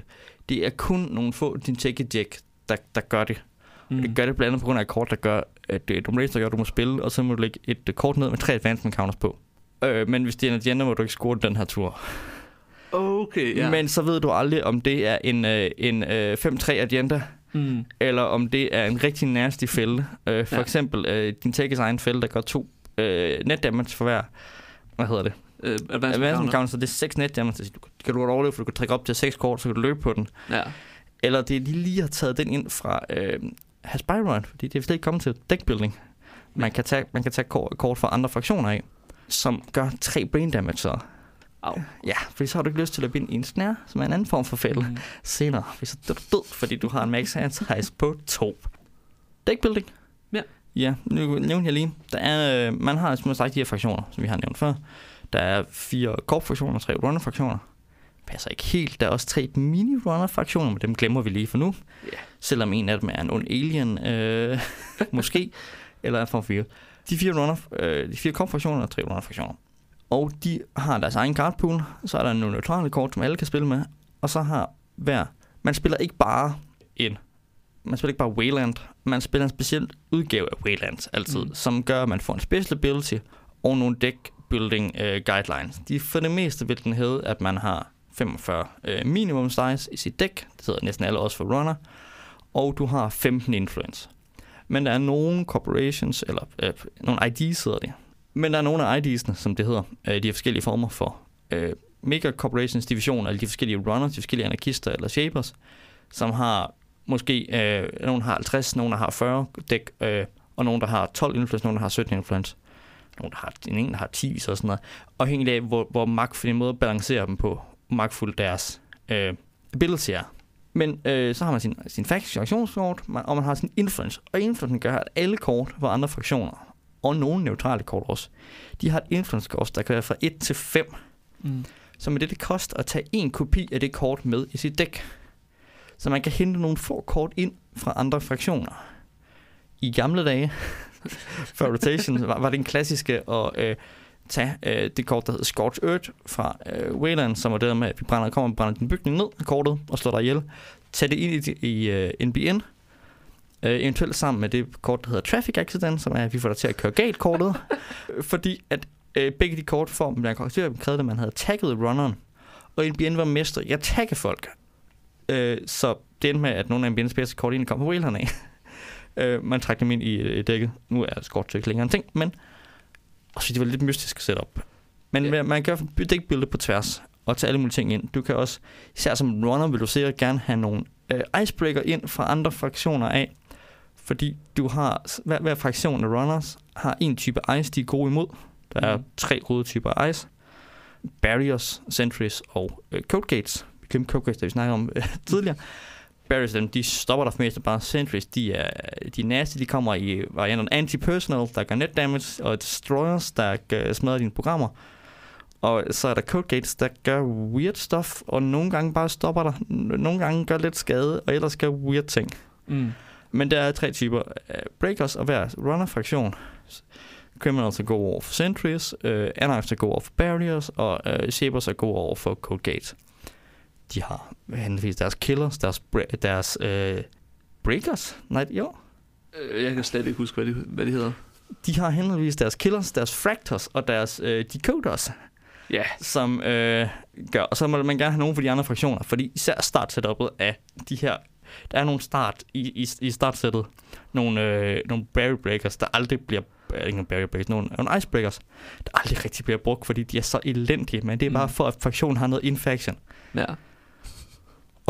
Det er kun nogle få din take jack, der, der gør det. Mm. Det gør det blandt andet på grund af et kort, der gør, at det er et gør, at du må spille, og så må du lægge et kort ned med tre advancement counters på. Øh, men hvis det er en agenda, må du ikke score den her tur. Okay, ja. Men så ved du aldrig, om det er en, øh, en øh, 5-3 agenda, mm. eller om det er en rigtig nasty fælde. Øh, for ja. eksempel øh, din take egen fælde, der gør to øh, net damage for hver, hvad hedder det? Uh, advancement, advancement counter. det er 6 net damage. Så det kan du overleve, for du kan trække op til 6 kort, så kan du løbe på den. Ja. Eller det er de lige har taget den ind fra øh, Haspyron, fordi det er slet ikke kommet til deckbuilding. Man kan tage, man kan tage kort, kort fra andre fraktioner af, som gør 3 brain damage så. Au. Ja, fordi så har du ikke lyst til at binde en snær, som er en anden form for fælde mm. senere. Fordi så er du død, fordi du har en max hand size på 2. Deckbuilding. Ja. Ja, nu nævner jeg lige. Der er, øh, man har som sagt de her fraktioner, som vi har nævnt før. Der er fire korp-fraktioner og tre runner-fraktioner. Passer ikke helt. Der er også tre mini-runner-fraktioner, men dem glemmer vi lige for nu. Yeah. Selvom en af dem er en ond alien, øh, måske, eller en form for De fire, runner, øh, de fire korp-fraktioner og tre runner-fraktioner og de har deres egen cardpool, så er der nogle neutrale kort, som alle kan spille med, og så har hver... Man spiller ikke bare en... Man spiller ikke bare Wayland, man spiller en speciel udgave af Wayland altid, mm. som gør, at man får en special ability og nogle deck building uh, guidelines. De for det meste vil den hedde, at man har 45 øh, minimum size i sit dæk. det hedder næsten alle også for runner, og du har 15 influence. Men der er nogle corporations, eller øh, nogle IDs hedder det, men der er nogle af ID'sene, som det hedder, øh, de har forskellige former for øh, mega corporations divisioner, eller de forskellige runners, de forskellige anarkister eller shapers, som har måske, øh, nogle har 50, nogle der har 40 dæk, øh, og nogle der har 12 influence, nogle der har 17 influence, nogle der har, en der har 10 og sådan noget, afhængig af, hvor, hvor magt for magtfuld måde at balancere dem på, hvor magtfuld deres øh, ability er. Men øh, så har man sin, sin faction aktionskort, og man har sin influence. Og influence gør, at alle kort for andre fraktioner og nogle neutrale kort også, de har et influence cost, der kan være fra 1 til 5. Mm. Så med det, det koster at tage en kopi af det kort med i sit dæk. Så man kan hente nogle få kort ind fra andre fraktioner. I gamle dage, før rotation, var, var det en klassiske at øh, tage øh, det kort, der hedder Scorch Earth fra øh, Wayland, som var der med, at vi brænder, kommer og brænder din bygning ned af kortet og slår dig ihjel. Tag det ind i, i uh, øh, NBN, Øh, eventuelt sammen med det kort, der hedder Traffic Accident, som er, at vi får dig til at køre galt kortet. fordi at øh, begge de kort for, man karakter krævede, at man havde tagget runneren. Og NBN var mester Jeg tagger tagge folk. Øh, så det endte med, at nogle af NBN's bedste kort egentlig kom på whalerne af. øh, man trak dem ind i i dækket. Nu er skort ikke længere en ting, men også det var lidt mystisk setup. Men yeah. man kan dækbilde på tværs og tage alle mulige ting ind. Du kan også, især som runner, vil du sikkert gerne have nogle øh, icebreaker ind fra andre fraktioner af, fordi du har, hver, hver fraktion af runners har en type ice, de er gode imod. Der er Mhm. tre hovedtyper af ice. Barriers, sentries og øh, codegates. Vi glemte codegates, da vi snakkede om øh, tidligere. Barriers, dem, de stopper der for mest bare sentries. De er, de er nasty, de kommer i varianterne anti-personal, der gør net damage, og destroyers, der gør, smadrer dine programmer. Og så er der codegates, der gør weird stuff, og nogle gange bare stopper dig. Nogle gange gør lidt skade, og ellers gør weird ting. Mm. Men der er tre typer af breakers, og hver runner-fraktion. Criminals er gode over for sentries, øh, anarchs er gode over for barriers, og øh, shapers er gode over for code gates. De har henholdsvis deres killers, deres, bre- deres øh, breakers, nej, jo. Øh, Jeg kan slet ikke huske, hvad de, hvad de hedder. De har henholdsvis deres killers, deres fractors og deres øh, decoders, Ja. som øh, gør, og så må man gerne have nogle for de andre fraktioner, fordi især startsetupet af de her, der er nogle start i, i, i startsættet, nogle, øh, nogle barrier breakers, der aldrig bliver, øh, ikke barrier breakers, nogle, nogle icebreakers, der aldrig rigtig bliver brugt, fordi de er så elendige, men det er bare Mm. for, at fraktionen har noget infaction. Ja.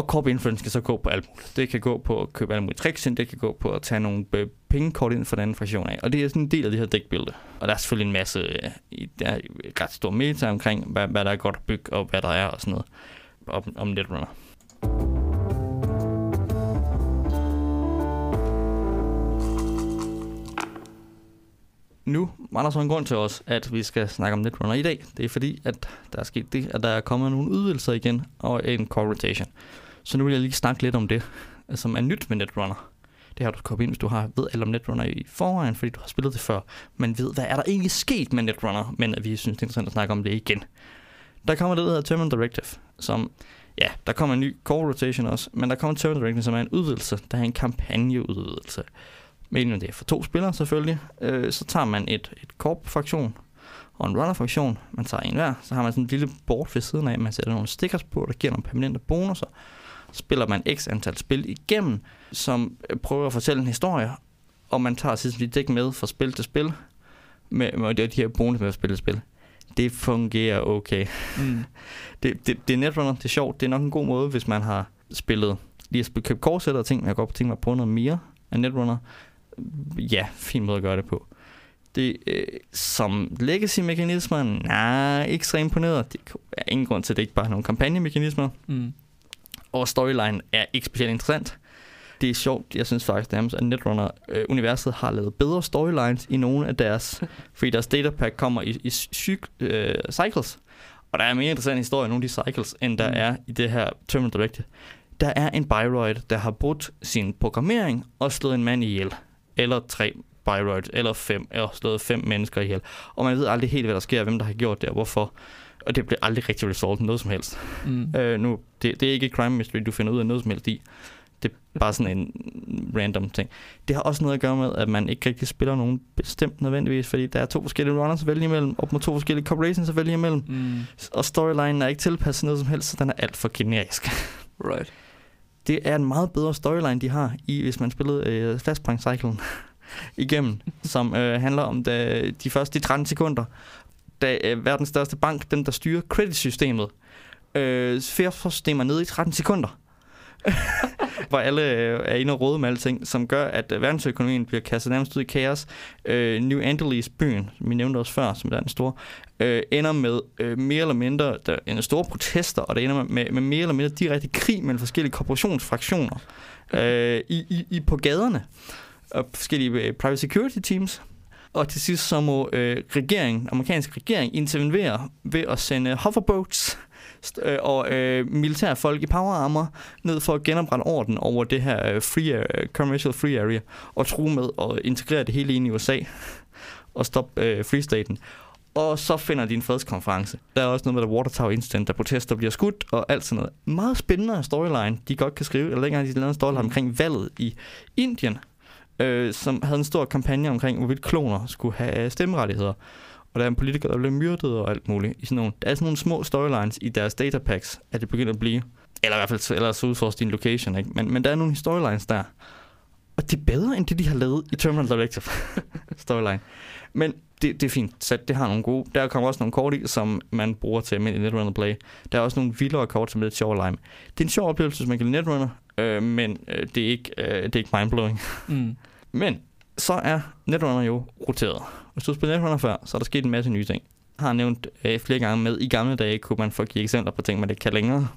Og corp influence kan så gå på alt muligt. Det kan gå på at købe alle mulige tricks ind, det kan gå på at tage nogle øh, pengekort ind for den anden fraktion af. Og det er sådan en del af det her dækbillede. Og der er selvfølgelig en masse, øh, i- der er ret stor meta omkring, hvad, hvad der er godt at bygge, og hvad der er og sådan noget om, om Netrunner. Nu var der så en grund til os, at vi skal snakke om Netrunner i dag. Det er fordi, at der er sket det, at der er kommet nogle udvidelser igen og en core rotation. Så nu vil jeg lige snakke lidt om det, som er nyt med Netrunner. Det har du kommet ind, hvis du har ved alt om Netrunner i forvejen, fordi du har spillet det før. Men ved, hvad er der egentlig sket med Netrunner, men vi synes, det er interessant at snakke om det igen. Der kommer det, der hedder Terminal Directive, som, ja, der kommer en ny core rotation også, men der kommer Terminal Directive, som er en udvidelse, der er en kampagneudvidelse. Men det er for to spillere selvfølgelig. Øh, så tager man et, et korp-fraktion og en runner-fraktion. Man tager en hver. Så har man sådan en lille board ved siden af. Man sætter nogle stickers på, der giver nogle permanente bonusser. Spiller man x antal spil igennem, som øh, prøver at fortælle en historie. Og man tager sit dæk med fra spil til spil. Med, med de her bonus med at spille spil. Det fungerer okay. Mm. Det, det, det er netrunner, det er sjovt. Det er nok en god måde, hvis man har spillet lige spille- købe kortsætter og ting. Jeg godt tænke mig at prøve noget mere af netrunner. Ja, fin måde at gøre det på. Det, øh, som legacy-mekanismer, nej, ikke så imponeret. Det er ingen grund til, at det ikke bare er nogle kampagnemekanismer. Mm. Og storyline er ikke specielt interessant. Det er sjovt, jeg synes faktisk nærmest, at Netrunner-universet har lavet bedre storylines i nogle af deres... fordi deres datapack kommer i, i cyk, øh, cycles. Og der er mere interessant historie i nogle af de cycles, end der mm. er i det her Terminal Directive. Der er en Byroid, der har brudt sin programmering og slået en mand ihjel. Eller tre Byroids, eller fem, eller slået fem mennesker ihjel. Og man ved aldrig helt, hvad der sker, hvem der har gjort det, og hvorfor. Og det bliver aldrig rigtig resolved noget som helst. Mm. Øh, nu, det, det er ikke et crime mystery, du finder ud af noget som helst i. Det er bare sådan en random ting. Det har også noget at gøre med, at man ikke rigtig spiller nogen bestemt nødvendigvis, fordi der er to forskellige runners at vælge imellem, op mod to forskellige corporations at vælge imellem. Mm. Og storylinen er ikke tilpasset noget som helst, så den er alt for generisk. Right. Det er en meget bedre storyline, de har, i hvis man spillede øh, Flashpoint-cyclen igennem, som øh, handler om da, de første de 13 sekunder, da øh, verdens største bank, den der styrer credit-systemet, øh, systemer nede i 13 sekunder. hvor alle øh, er inde og råde med alting, som gør, at øh, verdensøkonomien bliver kastet nærmest ud i kaos. Øh, New Angeles, byen, som vi nævnte også før, som er den store, øh, ender med øh, mere eller mindre der er store protester, og det ender med, med, med mere eller mindre direkte krig mellem forskellige korporationsfraktioner øh, i, i, i på gaderne og forskellige øh, private security teams. Og til sidst så må øh, regeringen, amerikansk regering intervenere ved at sende hoverboats øh, og øh, militærfolk i power armor ned for at genoprette orden over det her øh, free, øh, commercial free area og true med at integrere det hele ind i USA og stoppe øh, free staten. Og så finder de en fredskonference. Der er også noget med der Water Tower Incident, der protester bliver skudt og alt sådan noget. Meget spændende storyline, de godt kan skrive. Eller dengang de lavede en storyline omkring valget i Indien, øh, som havde en stor kampagne omkring, hvorvidt kloner skulle have stemmerettigheder. Og der er en politiker, der blev myrdet og alt muligt. I sådan nogle, der er sådan nogle små storylines i deres datapacks, at det begynder at blive. Eller i hvert fald eller så udforske din location, ikke? Men, men der er nogle storylines der. Og det er bedre, end det, de har lavet i Terminal Directive storyline. Men det, det er fint, så det har nogle gode. Der kommer også nogle kort i, som man bruger til almindelig Netrunner Play. Der er også nogle vildere kort, som er lidt sjov at lege med. Det er en sjov oplevelse, hvis man kan lide Netrunner, øh, men øh, det, er ikke, øh, det er ikke mindblowing. Mm. Men så er Netrunner jo roteret. Hvis du spiller Netrunner før, så er der sket en masse nye ting. Jeg har nævnt øh, flere gange med, i gamle dage kunne man få give eksempler på ting, man ikke kan længere.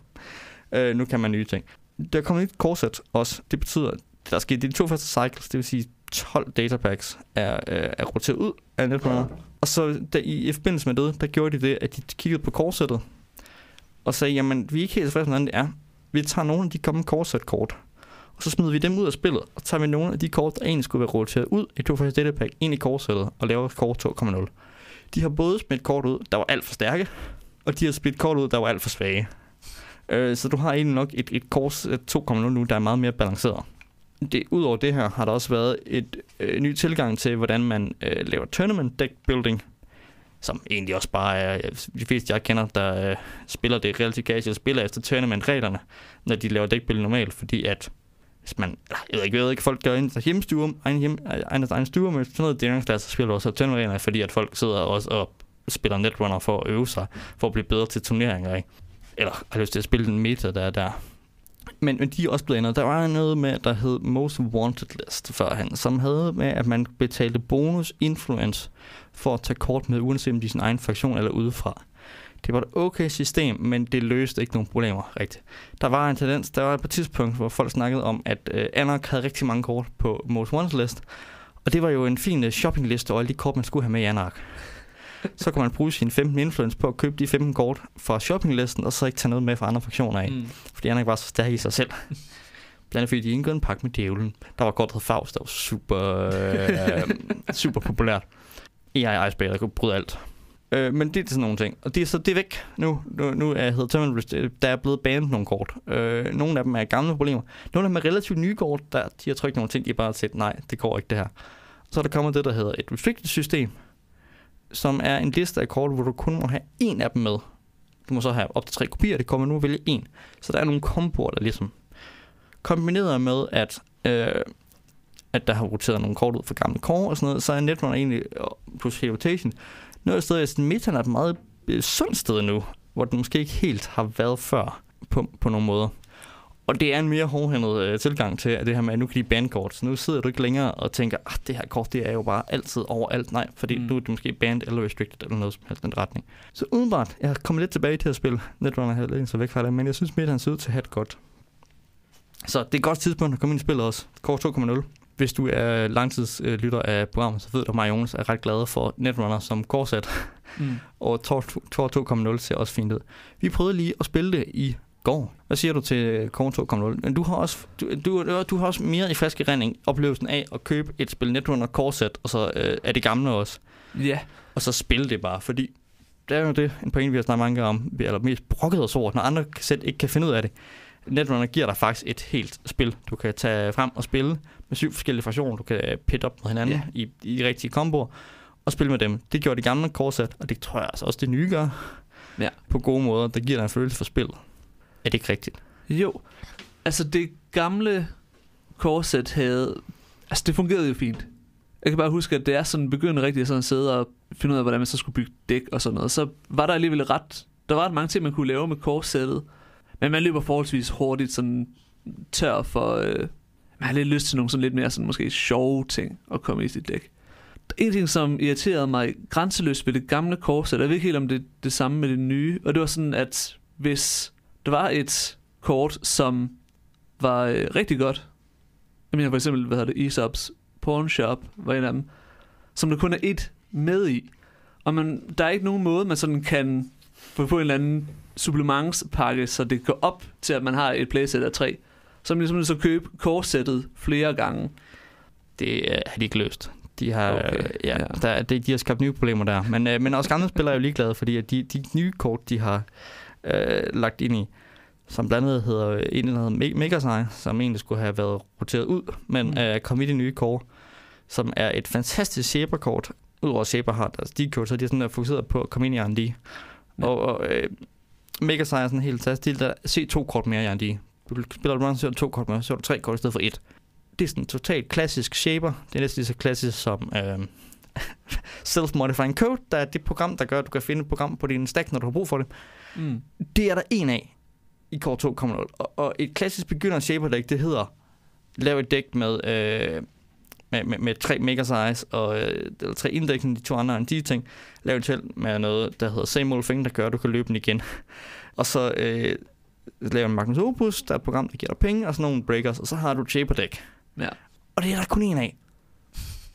Øh, nu kan man nye ting. Der er kommet et korset også. Det betyder, at der er sket de to første cycles, det vil sige 12 datapacks er, øh, er roteret ud af Netrunner. Og så der, i, i forbindelse med det, der gjorde de det, at de kiggede på korsettet og sagde, jamen vi er ikke helt tilfredse med, hvordan det er. Vi tager nogle af de kommende kortsæt-kort, og så smider vi dem ud af spillet, og tager vi nogle af de kort, der egentlig skulle være roteret ud i to data pack, ind i kortsættet og laver kort 2.0. De har både smidt kort ud, der var alt for stærke, og de har smidt kort ud, der var alt for svage. Øh, så du har egentlig nok et, et kort øh, 2.0 nu, der er meget mere balanceret det, udover det her, har der også været et øh, ny tilgang til, hvordan man øh, laver tournament deck building, som egentlig også bare er, øh, de fleste jeg kender, der øh, spiller det relativt casual, spiller efter tournament-reglerne, når de laver deck normalt, fordi at hvis man, jeg ved ikke, jeg ved ikke, folk gør en hjemmestuer, egen, hjem, egen, egen stuer men sådan noget dæringsklasse, så spiller du også turneringer, fordi at folk sidder også og spiller Netrunner for at øve sig, for at blive bedre til turneringer, ikke? Eller har lyst til at spille den meta, der er der. Men, men de er også blevet ændret. Der var noget med, der hed Most Wanted List førhen, som havde med, at man betalte bonus influence for at tage kort med, uanset om de er sin egen fraktion eller udefra. Det var et okay system, men det løste ikke nogen problemer rigtigt. Der var en tendens, der var et tidspunkt, hvor folk snakkede om, at uh, Anark havde rigtig mange kort på Most Wanted List, og det var jo en fin uh, shoppingliste over alle de kort, man skulle have med i Anark så kan man bruge sin 15 influence på at købe de 15 kort fra shoppinglisten, og så ikke tage noget med fra andre fraktioner af. Mm. Fordi ikke var så stærk i sig selv. Blandt andet fordi de indgåede en pakke med djævlen. Der var godt hed Faust, der var super, øh, super populært. AI Iceberg, der kunne bryde alt. Øh, men det er sådan nogle ting. Og det er så det er væk nu. Nu, nu er hedder Terminal øh, der er blevet banet nogle kort. Øh, nogle af dem er gamle problemer. Nogle af dem er relativt nye kort, der de har trykt nogle ting, de har bare sagt, nej, det går ikke det her. Så er der kommet det, der hedder et restricted system, som er en liste af kort, hvor du kun må have en af dem med. Du må så have op til tre kopier, det kommer nu at vælge en. Så der er nogle komboer, der ligesom kombineret med, at, øh, at der har roteret nogle kort ud fra gamle kort og sådan noget, så er Netrunner egentlig, plus rotation, noget af stedet, at metaen er et meget sundt sted nu, hvor den måske ikke helt har været før på, på nogle måder. Og det er en mere hårdhændet øh, tilgang til at det her med, at nu kan de bande kort. Så nu sidder du ikke længere og tænker, at ah, det her kort, det er jo bare altid overalt. Nej, fordi mm. nu er det måske banned eller restricted eller noget som helst den retning. Så udenbart, jeg kommer lidt tilbage til at spille Netrunner her lidt så væk fra det, men jeg synes mere, han ser ud til at have det godt. Så det er et godt tidspunkt at komme ind i spillet også. Kort 2.0. Hvis du er langtidslytter af programmet, så ved du, at mig Jonas er ret glade for Netrunner som korsat. Mm. og Tor 2.0 ser også fint ud. Vi prøvede lige at spille det i går. Hvad siger du til Kong 2.0? Men du har også, du, du, du har også mere i frisk rending oplevelsen af at købe et spil Netrunner Core Set, og så øh, er det gamle også. Ja. Yeah. Og så spille det bare, fordi det er jo det, en pointe, vi har snakket mange om, eller mest brokket os over, når andre sæt ikke kan finde ud af det. Netrunner giver dig faktisk et helt spil. Du kan tage frem og spille med syv forskellige fraktioner. Du kan pit op med hinanden yeah. i, i de rigtige komboer og spille med dem. Det gjorde de gamle core set, og det tror jeg altså også det nye gør. Ja. På gode måder. Det giver dig en følelse for spillet. Er det ikke rigtigt? Jo. Altså det gamle korset havde... Altså det fungerede jo fint. Jeg kan bare huske, at det er sådan begyndte rigtig sådan at sidde og finde ud af, hvordan man så skulle bygge dæk og sådan noget. Så var der alligevel ret... Der var mange ting, man kunne lave med korssættet. Men man løber forholdsvis hurtigt sådan tør for... Øh, man har lidt lyst til nogle sådan lidt mere sådan måske sjove ting at komme i sit dæk. En ting, som irriterede mig grænseløst ved det gamle korset, jeg ved ikke helt, om det er det samme med det nye, og det var sådan, at hvis der var et kort, som var øh, rigtig godt. Jeg mener for eksempel, hvad hedder det, Aesop's Pawn Shop var en af dem, som der kun er et med i. Og man, der er ikke nogen måde, man sådan kan få, på en eller anden supplementspakke, så det går op til, at man har et playset af tre. Så man ligesom så købe kortsættet flere gange. Det øh, har de ikke løst. De har, okay, øh, ja, ja. Der, de, de har skabt nye problemer der. Men, øh, men også gamle spillere er jo ligeglade, fordi at de, de nye kort, de har øh, lagt ind i, som blandt andet hedder en, der hedder Megasej, som egentlig skulle have været roteret ud, men mm. øh, kom i det nye core. som er et fantastisk Shaper-kort. Udover Shaper har deres decode, så er de sådan der fokuseret på at komme ind i R&D. Ja. Og, og øh, Mega er sådan helt stil, der se to kort mere R&D. Du spiller du så to kort mere, så er du tre kort i stedet for et. Det er sådan totalt klassisk Shaper. Det er næsten lige så klassisk som øh, Self-Modifying Code, der er det program, der gør, at du kan finde et program på din stack, når du har brug for det. Mm. Det er der en af i kort 2.0. Og, og et klassisk begynder shaper deck, det hedder lav et dæk med, øh, med, med, med tre mega size og øh, eller tre indeksen, de to andre end de ting. Lav et selv med noget, der hedder same old thing, der gør, at du kan løbe den igen. og så øh, lave en Magnus Opus, der er et program, der giver dig penge, og så nogle breakers, og så har du shaper deck. Ja. Og det er der kun en af.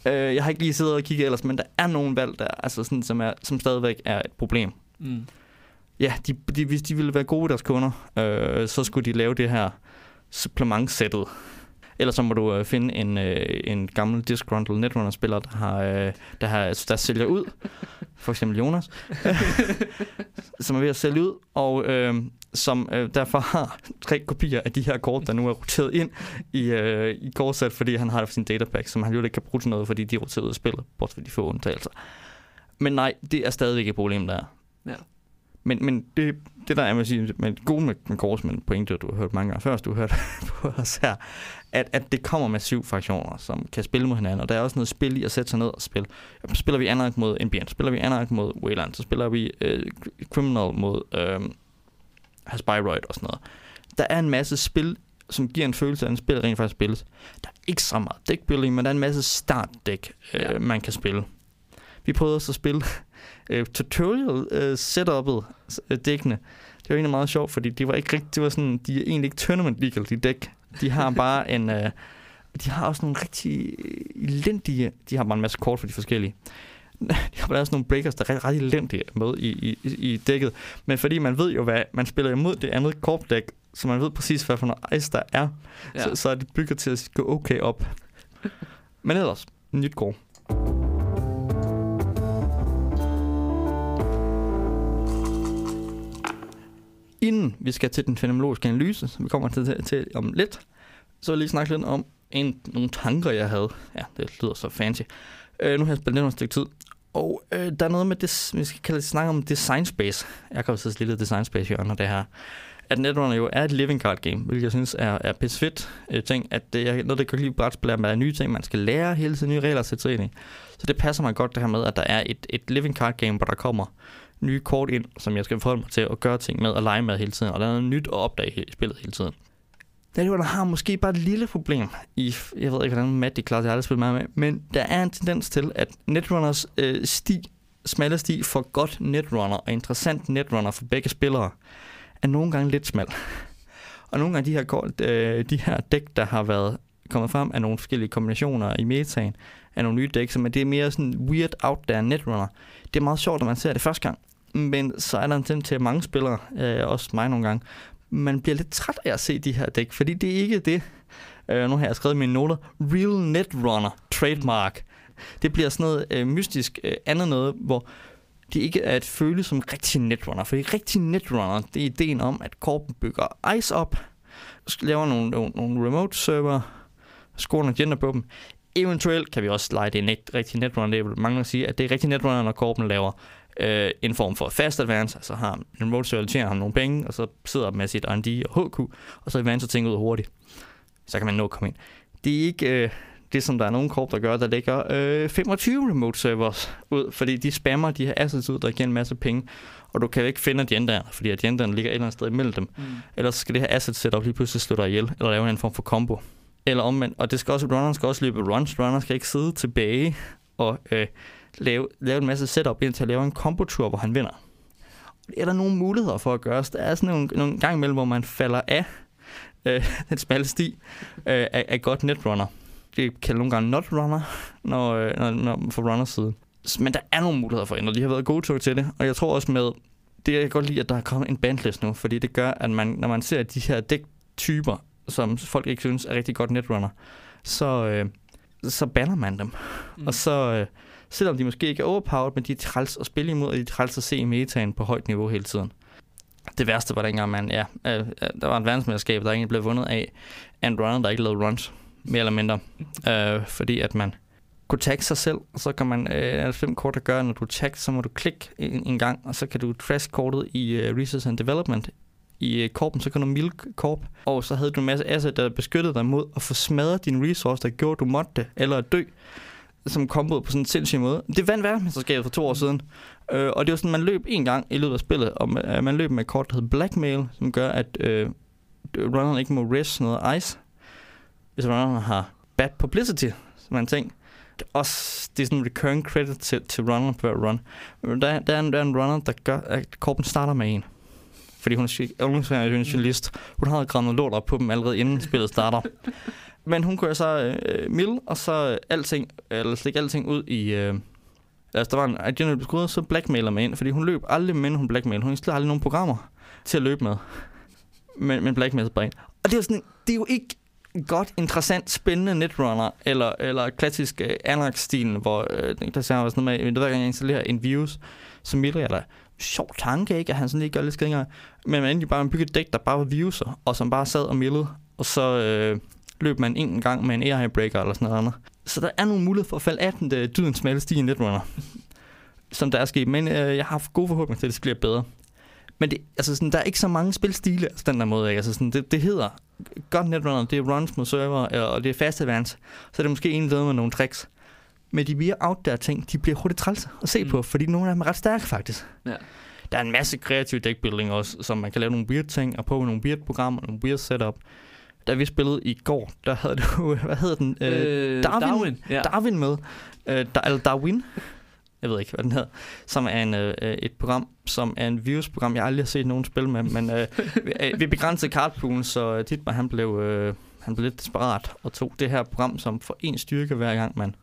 Øh, jeg har ikke lige siddet og kigget ellers, men der er nogle valg der, altså sådan, som, er, som stadigvæk er et problem. Mm. Ja, de, de, hvis de ville være gode i deres kunder, øh, så skulle de lave det her supplementsættet. Ellers så må du øh, finde en, øh, en gammel disgruntled Netrunner-spiller, der, har, øh, der, har, der sælger ud. For eksempel Jonas. som er ved at sælge ud, og øh, som øh, derfor har tre kopier af de her kort, der nu er roteret ind i, øh, i kortsæt, fordi han har det for sin datapack, som han jo ikke kan bruge til noget, fordi de er roteret ud af spillet, bort for de få undtagelser. Men nej, det er stadigvæk et problem, der er. Ja. Men, men det, det der er med, at sige, med gode med, med Korsmænd pointe, du har hørt mange gange før, du har hørt på os her, at, at det kommer med syv fraktioner, som kan spille mod hinanden, og der er også noget spil i at sætte sig ned og spille. Ja, spiller vi Anark mod NBN, spiller vi Anark mod Wayland, så spiller vi øh, Criminal mod øh, Hasbiroid og sådan noget. Der er en masse spil, som giver en følelse af, at en spil rent faktisk spilles. Der er ikke så meget deckbuilding, men der er en masse startdæk, øh, ja. man kan spille. Vi prøvede også at spille øh, tutorial øh, setup'et øh, dækkene. Det var egentlig meget sjovt, fordi det var ikke rigtigt, det var sådan, de er egentlig ikke tournament legal, de dæk. De har bare en, øh, de har også nogle rigtig elendige, de har bare en masse kort for de forskellige. De har bare også nogle breakers, der er ret, ret elendige med i, i, i dækket. Men fordi man ved jo, hvad man spiller imod det andet korpdæk, så man ved præcis, hvad for noget ice der er, ja. så, så er det bygget til at gå okay op. Men ellers, nyt kort. Inden vi skal til den fenomenologiske analyse, som vi kommer til, til, til om lidt, så vil jeg lige snakke lidt om en, nogle tanker, jeg havde. Ja, det lyder så fancy. Øh, nu har jeg spillet lidt et stykke tid, og øh, der er noget med det, vi skal kalde det, snakke om design space. Jeg kan jo sidde lidt design space hjørne det her. At Netrunner jo er et living card game, hvilket jeg synes er, er pisse fedt øh, ting. At det er noget, der kan lide brætspil, med nye ting, man skal lære hele tiden, nye regler at sætte sig ind i. Så det passer mig godt det her med, at der er et, et living card game, hvor der kommer nye kort ind, som jeg skal forholde mig til at gøre ting med og lege med hele tiden. Og der er noget nyt at opdage i spillet hele tiden. Netrunner har måske bare et lille problem i, jeg ved ikke, hvordan Matt i klasse jeg har aldrig spillet meget med, men der er en tendens til, at Netrunners øh, sti, smalle sti for godt Netrunner og interessant Netrunner for begge spillere, er nogle gange lidt smal. Og nogle gange de her, kort, øh, de her dæk, der har været kommet frem af nogle forskellige kombinationer i metaen, af nogle nye dæk, som det er mere sådan weird out there Netrunner. Det er meget sjovt, når man ser det første gang, men så er der en tendens til, at mange spillere, øh, også mig nogle gange, man bliver lidt træt af at se de her dæk, fordi det er ikke det, øh, nu har jeg skrevet mine noter, Real Netrunner trademark. Det bliver sådan noget øh, mystisk øh, andet noget, hvor det ikke er et føle som rigtig netrunner. Fordi rigtig netrunner, det er ideen om, at korpen bygger ice op, laver nogle, nogle, nogle remote server, scorer nogle agenda på dem. Eventuelt kan vi også lege det net, rigtig netrunner. Det er mange at sige, at det er rigtig netrunner, når korpen laver øh, en form for fast advance, altså har en remote server, tjener ham nogle penge, og så sidder med sit R&D og HQ, og så advancer ting ud hurtigt. Så kan man nå at komme ind. Det er ikke øh, det, som der er nogle korp, der gør, der lægger øh, 25 remote servers ud, fordi de spammer de her assets ud, der giver en masse penge, og du kan jo ikke finde agendaerne, fordi agendaerne ligger et eller andet sted imellem dem. Mm. Ellers skal det her asset setup lige pludselig slå dig ihjel, eller lave en form for combo. Eller omvendt, og det skal også, runneren skal også løbe runs, runneren skal ikke sidde tilbage og øh, lave, lave en masse setup indtil at lave en combo-tur, hvor han vinder. Er der nogle muligheder for at gøre Der er sådan nogle, nogle gang imellem, hvor man falder af øh, den smalle sti øh, af, af godt netrunner. Det kalder nogle gange not runner, når, øh, når, når for runners side. Men der er nogle muligheder for at ændre. De har været gode til det, og jeg tror også med, det jeg kan godt lide, at der er kommet en bandlist nu, fordi det gør, at man, når man ser de her dæktyper, som folk ikke synes er rigtig godt netrunner, så, øh, så banner man dem. Mm. Og så, øh, selvom de måske ikke er overpowered, men de er træls at spille imod, og de er træls at se i metaen på højt niveau hele tiden. Det værste var dengang, man, ja, øh, øh der var et verdensmesterskab, der egentlig blev vundet af en runner, der ikke lavede runs, mere eller mindre. Øh, fordi at man kunne tagge sig selv, og så kan man, øh, er fem kort, der gør, når du tag, så må du klikke en, en gang, og så kan du trash kortet i øh, Research and Development i uh, korpen, så kan du milk korp, og så havde du en masse asset, der beskyttede dig mod at få smadret din resource, der gjorde, at du måtte det, eller dø, som kombo på sådan en sindssyg måde. Det vandt verdensmesterskabet for to år siden, øh, og det var sådan, man løb en gang i løbet af spillet, og man, øh, man løb med et kort, der hedder Blackmail, som gør, at øh, runneren ikke må risk noget ice, hvis runneren har bad publicity, som man tænker også, det er sådan en recurring credit til, til runneren på hver run. Øh, der, der, er en, der er en runner, der gør, at korpen starter med en. Fordi hun er en journalist. Hun har grænet lort op på dem allerede inden spillet starter. Men hun kører så øh, øh mild, og så øh, alting, eller slik alting ud i... Øh, altså, der var en agenda, der så blackmailer med ind, fordi hun løb aldrig, med, hun blackmailer. Hun installerer aldrig nogen programmer til at løbe med. Men, men blackmailer bare ind. Og det er jo sådan, det er jo ikke godt, interessant, spændende netrunner, eller, eller klassisk øh, Anarch-stilen, hvor øh, der ser sådan noget med, hver gang jeg installerer en virus, så milder jeg dig. sjov tanke, ikke? At han sådan lige gør lidt skængere. Men man jo bare bygget et dæk, der bare var viruser, og som bare sad og millede. og så øh, løb man en gang med en AI breaker eller sådan noget andet. Så der er nogle muligheder for at falde af den uh, dydens smalle sti i netrunner, som der er sket. Men uh, jeg har haft gode forhåbninger til, at det bliver bedre. Men det, altså sådan, der er ikke så mange spilstile altså, den der måde. Ikke? Altså sådan, det, det hedder godt netrunner, det er runs mod server, og det er fast advance. Så er det måske en med nogle tricks. Men de mere out der ting, de bliver hurtigt træls at se mm. på, fordi nogle af dem er ret stærke faktisk. Ja. Der er en masse kreativ deckbuilding også, som man kan lave nogle weird ting, og på nogle weird programmer, nogle weird setup. Da vi spillede i går, der havde du, hvad hedder den? Øh, Darwin. Darwin, ja. Darwin med. Øh, der, eller Darwin jeg ved ikke, hvad den hedder, som er en, øh, et program, som er en virusprogram, jeg aldrig har set nogen spille med, men øh, vi begrænsede cardpoolen, så Dietmar, han blev, øh, han blev lidt desperat og tog det her program, som får en styrke hver gang, man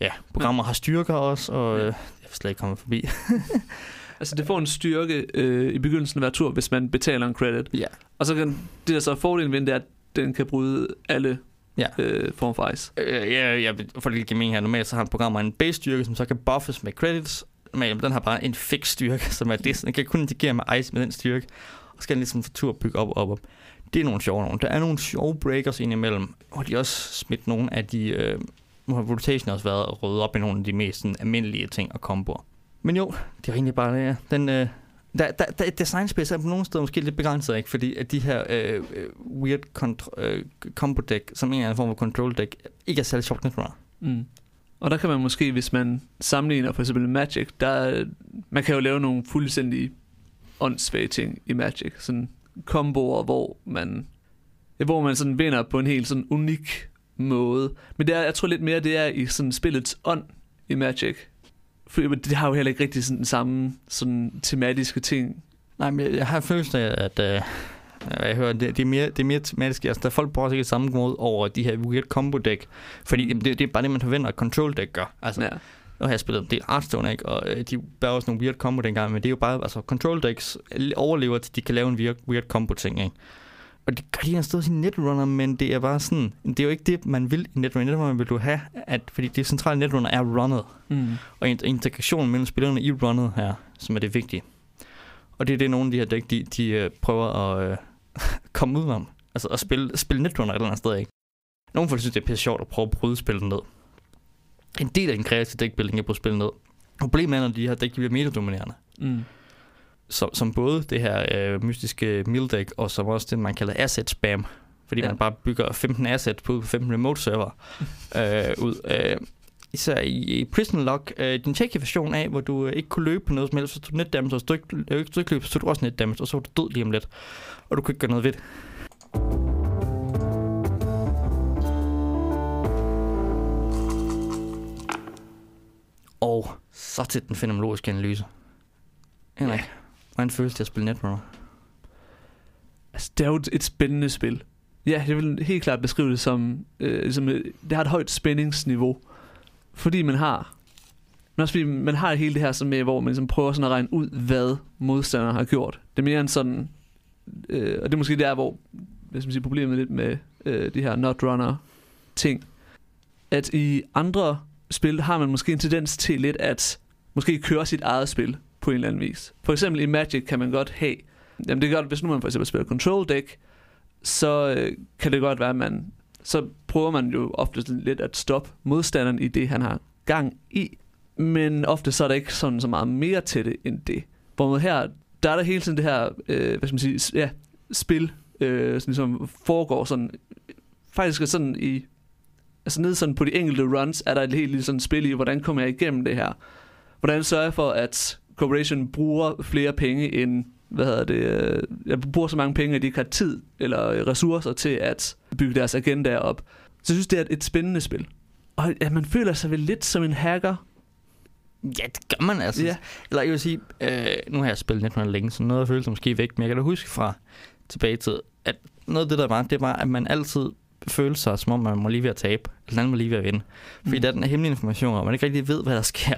ja, programmer har styrker også, og øh, jeg vil slet ikke komme forbi. altså det får en styrke øh, i begyndelsen af hver tur, hvis man betaler en credit. Ja. Og så kan det der så fordelen ved det er, at den kan bryde alle ja. øh, form for ice. Øh, ja, ja, for det give mening her. Normalt så har en program en base styrke, som så kan buffes med credits, men den har bare en fix styrke, som er det. Den kan kun interagere med ice med den styrke, og skal den ligesom få tur bygge op, op, op. Det er nogle sjove nogle. Der er nogle sjove breakers indimellem, og de har også smidt nogle af de... Øh, nu har rotation også været rødt op i nogle af de mest sådan, almindelige ting og komboer. Men jo, det er egentlig bare det, ja. Den, øh, der, der, der, design space er på nogle steder måske lidt begrænset, ikke? fordi at de her øh, øh, weird contr- øh, combo deck, som en eller anden form for control deck, ikke er særlig sjovt netrunner. Mm. Og der kan man måske, hvis man sammenligner for eksempel Magic, der, man kan jo lave nogle fuldstændig åndssvage ting i Magic. Sådan komboer, hvor man, hvor man sådan vinder på en helt sådan unik måde. Men det er, jeg tror lidt mere, det er i sådan spillets ånd i Magic. For det har jo heller ikke rigtig sådan den samme sådan tematiske ting. Nej, men jeg har følelsen af, at øh, jeg hører, det, det, er mere, det er mere tematisk. Altså, der folk bruger sikkert samme måde over de her weird combo deck. Fordi det, det, er bare det, man forventer, at control deck gør. Altså, ja. Nu har jeg spillet det Hearthstone, ikke? og øh, de bærer også nogle weird combo dengang, men det er jo bare, altså control decks overlever til, de kan lave en weird, weird combo ting, ikke? Og det gør de en sted sin netrunner, men det er bare sådan, det er jo ikke det, man vil i netrunner. Netrunner vil du have, at, fordi det centrale netrunner er runnet. Mm. Og integrationen mellem spillerne i runnet her, som er det vigtige. Og det er det, nogle af de her dæk, de, de uh, prøver at uh, komme ud om. Altså at spille, spille netrunner et eller andet sted, ikke? Nogle folk synes, det er pisse sjovt at prøve at bryde spillet ned. En del af den kreative dækbuilding er på at spille ned. Problemet er, når de her dæk bliver metadominerende. Mm som, som både det her øh, mystiske deck, og som også det, man kalder asset spam, fordi ja. man bare bygger 15 assets på 15 remote server øh, ud. Øh, især i, i Prison Lock, øh, den tjekke version af, hvor du øh, ikke kunne løbe på noget som helst, så du net damage, og så du ikke, ikke strykløb, så du også net damage, og så var du død lige om lidt, og du kunne ikke gøre noget ved det. Og så til den fenomenologiske analyse. Henrik. Ja. Hvordan føles det at spille Netrunner? Altså, det er jo et spændende spil. Ja, jeg vil helt klart beskrive det som, øh, som det har et højt spændingsniveau. Fordi man har, men også fordi man har hele det her som med, hvor man ligesom prøver sådan at regne ud, hvad modstanderen har gjort. Det er mere en sådan, øh, og det er måske der, hvor hvis man sige, problemet lidt med øh, de her Notrunner ting, at i andre spil har man måske en tendens til lidt at måske køre sit eget spil på en eller anden vis. For eksempel i Magic kan man godt have, jamen det er godt, hvis nu man for eksempel spiller Control Deck, så øh, kan det godt være, at man så prøver man jo ofte lidt at stoppe modstanderen i det, han har gang i. Men ofte så er der ikke sådan så meget mere til det end det. Hvor her, der er der hele tiden det her, øh, hvad skal man sige, ja, spil, øh, som ligesom foregår sådan, faktisk sådan i, altså nede sådan på de enkelte runs, er der et helt lille sådan spil i, hvordan kommer jeg igennem det her? Hvordan sørger jeg for, at Corporation bruger flere penge end, hvad hedder det, øh, jeg bruger så mange penge, at de ikke har tid eller ressourcer til at bygge deres agenda op. Så jeg synes, det er et, spændende spil. Og ja, man føler sig vel lidt som en hacker. Ja, det gør man altså. Ja. Eller jeg vil sige, øh, nu har jeg spillet lidt længe, så noget af følelsen måske væk, men jeg kan da huske fra tilbage til, at noget af det der var, det var, at man altid følte sig, som om man må lige ved at tabe, eller anden må lige ved at vinde. Fordi Mm. der er den hemmelige information, og man ikke rigtig ved, hvad der sker.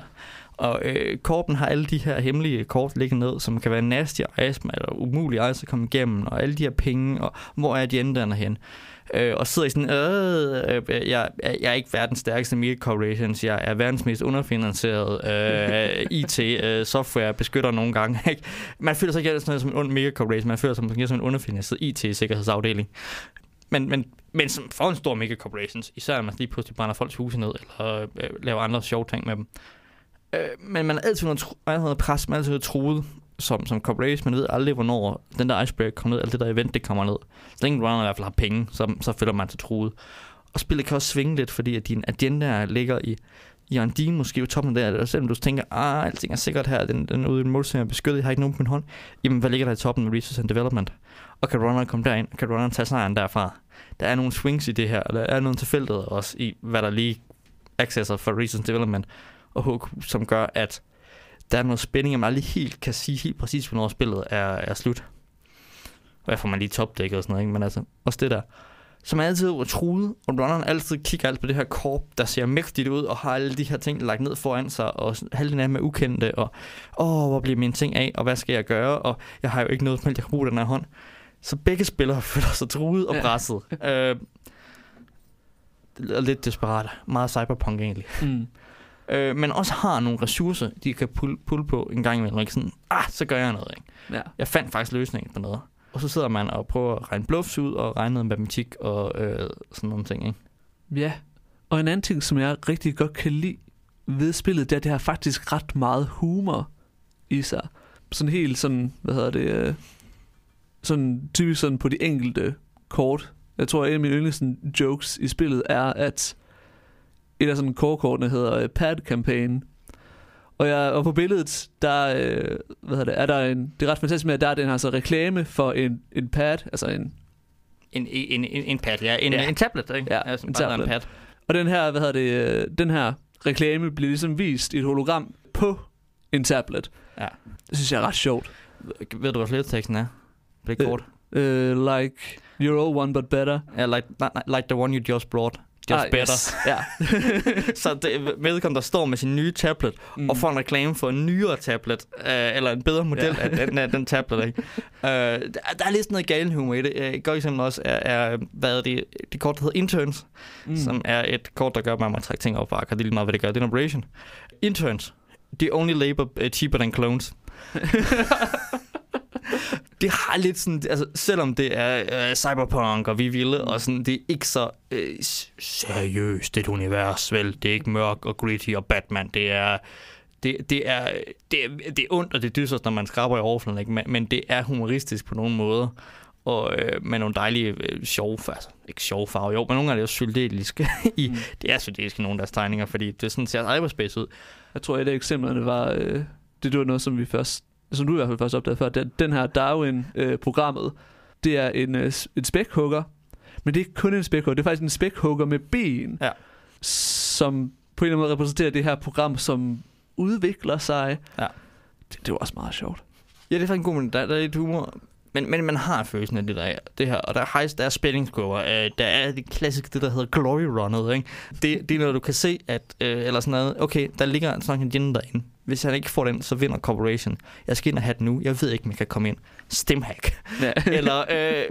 Og øh, korten har alle de her hemmelige kort liggende ned, som kan være nasty og astma, eller umulige at komme igennem, og alle de her penge, og hvor er de enderne hen. Øh, og sidder i sådan, øh, øh, øh jeg, jeg er ikke verdens stærkeste media corporations, jeg er verdens mest underfinansierede øh, IT-software, øh, beskytter nogle gange. Ikke? Man føler sig ikke sådan noget som en ond mega corporation, man føler sig måske som en underfinansieret IT-sikkerhedsafdeling. Men, men, men som for en stor mega corporations, især når man lige pludselig brænder folks huse ned, eller øh, laver andre sjove ting med dem. Øh, men man er altid under, tro- man er under pres, man er altid troet som, som corporation. Man ved aldrig, hvornår den der iceberg kommer ned, eller det der event, det kommer ned. Så længe runner i hvert fald har penge, så, så føler man sig troet. Og spillet kan også svinge lidt, fordi at din agenda ligger i, i en din måske i toppen der, eller selvom du tænker, ah, alting er sikkert her, den, den ude i en målsætning er beskyttet, jeg har ikke nogen på min hånd. Jamen, hvad ligger der i toppen med research and development? Og kan runneren komme derind, kan runneren tage sejren derfra? Der er nogle swings i det her, og der er nogle tilfældet også i, hvad der lige accesser for research and development og hook, som gør, at der er noget spænding, at man aldrig helt kan sige helt præcis, hvornår spillet er, er slut. Hvad får man lige topdækket og sådan noget, ikke? men altså, også det der. Som altid er truet, og runneren altid kigger alt på det her korp, der ser mægtigt ud, og har alle de her ting lagt ned foran sig, og halvdelen af dem er ukendte, og åh, hvor bliver mine ting af, og hvad skal jeg gøre, og jeg har jo ikke noget som helst, jeg kan bruge den her hånd. Så begge spillere føler sig truet og Ja. presset. øh, og lidt desperat. Meget cyberpunk egentlig Mm. Øh, men også har nogle ressourcer, de kan pulle, pulle på en gang imellem. Ikke sådan, ah, så gør jeg noget. Ikke? Ja. Jeg fandt faktisk løsningen på noget. Og så sidder man og prøver at regne bluffs ud og regne noget matematik og øh, sådan nogle ting. Ikke? Ja. Og en anden ting, som jeg rigtig godt kan lide ved spillet, det er, at det har faktisk ret meget humor i sig. Sådan helt sådan, hvad hedder det, øh, sådan typisk sådan på de enkelte kort. Jeg tror, at en af mine yndlings jokes i spillet er, at et af sådan kortkortene hedder øh, Pad Campaign. Og, jeg, og på billedet, der, øh, hvad hedder det, er der en, det er ret fantastisk med, at der er den her så reklame for en, en pad, altså en, En, en, en, en pad, ja. En, Ja. en tablet, ikke? Ja, altså, en tablet. En pad. Og den her, hvad hedder det, øh, den her reklame bliver ligesom vist i et hologram på en tablet. Ja. Det synes jeg er ret sjovt. Ved du, hvad flerteksten er? Det Øh. kort? Uh, like, you're all one but better. Ja, like, like the one you just brought. Just Ah, better. Yes. Ja. så det, vedkommende, der står med sin nye tablet, mm. og får en reklame for en nyere tablet, øh, eller en bedre model Ja. af den, af den tablet. Ikke? øh, der, der er lidt noget galen humor i det. Øh, Et godt eksempel også er, er hvad er det, det kort, der hedder Interns, Mm. som er et kort, der gør, at man må trække ting op og det er lige meget, hvad det gør. Det er en operation. Interns. The only labor uh, cheaper than clones. det har lidt sådan, altså selvom det er øh, cyberpunk, og vi vilde, og sådan, det er ikke så øh, seriøst et univers, vel? Det er ikke mørk og gritty og Batman, det er, det, det er, det er, det er ondt, og det er dystert, når man skraber i overfladen, ikke? Men, men det er humoristisk på nogle måder, og øh, med nogle dejlige øh, sjove, altså ikke sjove farver, jo, men nogle gange er det også syldeliske i, Mm. det er syldeliske nogle af deres tegninger, fordi det sådan ser cyberspace ud. Jeg tror, et af eksemplerne var, øh, det var noget, som vi først, som du i hvert fald først opdagede før, den, den her Darwin-programmet, det er en, øh, en spækhugger, men det er ikke kun en spækhugger, det er faktisk en spækhugger med ben, Ja. som på en eller anden måde repræsenterer det her program, som udvikler sig. Ja. Det, det var også meget sjovt. Ja, det er faktisk en god, men der, der er lidt humor. Men, men man har følelsen af det der, det her. Og der er, der er spændingskurver. Øh, der er det klassiske, det der hedder glory runnet. Ikke? Det, det er noget, du kan se, at, øh, eller sådan noget, okay, der ligger sådan en agenda derinde. Hvis han ikke får den, så vinder Corporation. Jeg skal ind og have den nu. Jeg ved ikke, om jeg kan komme ind. Stemhack. Ja. eller øh,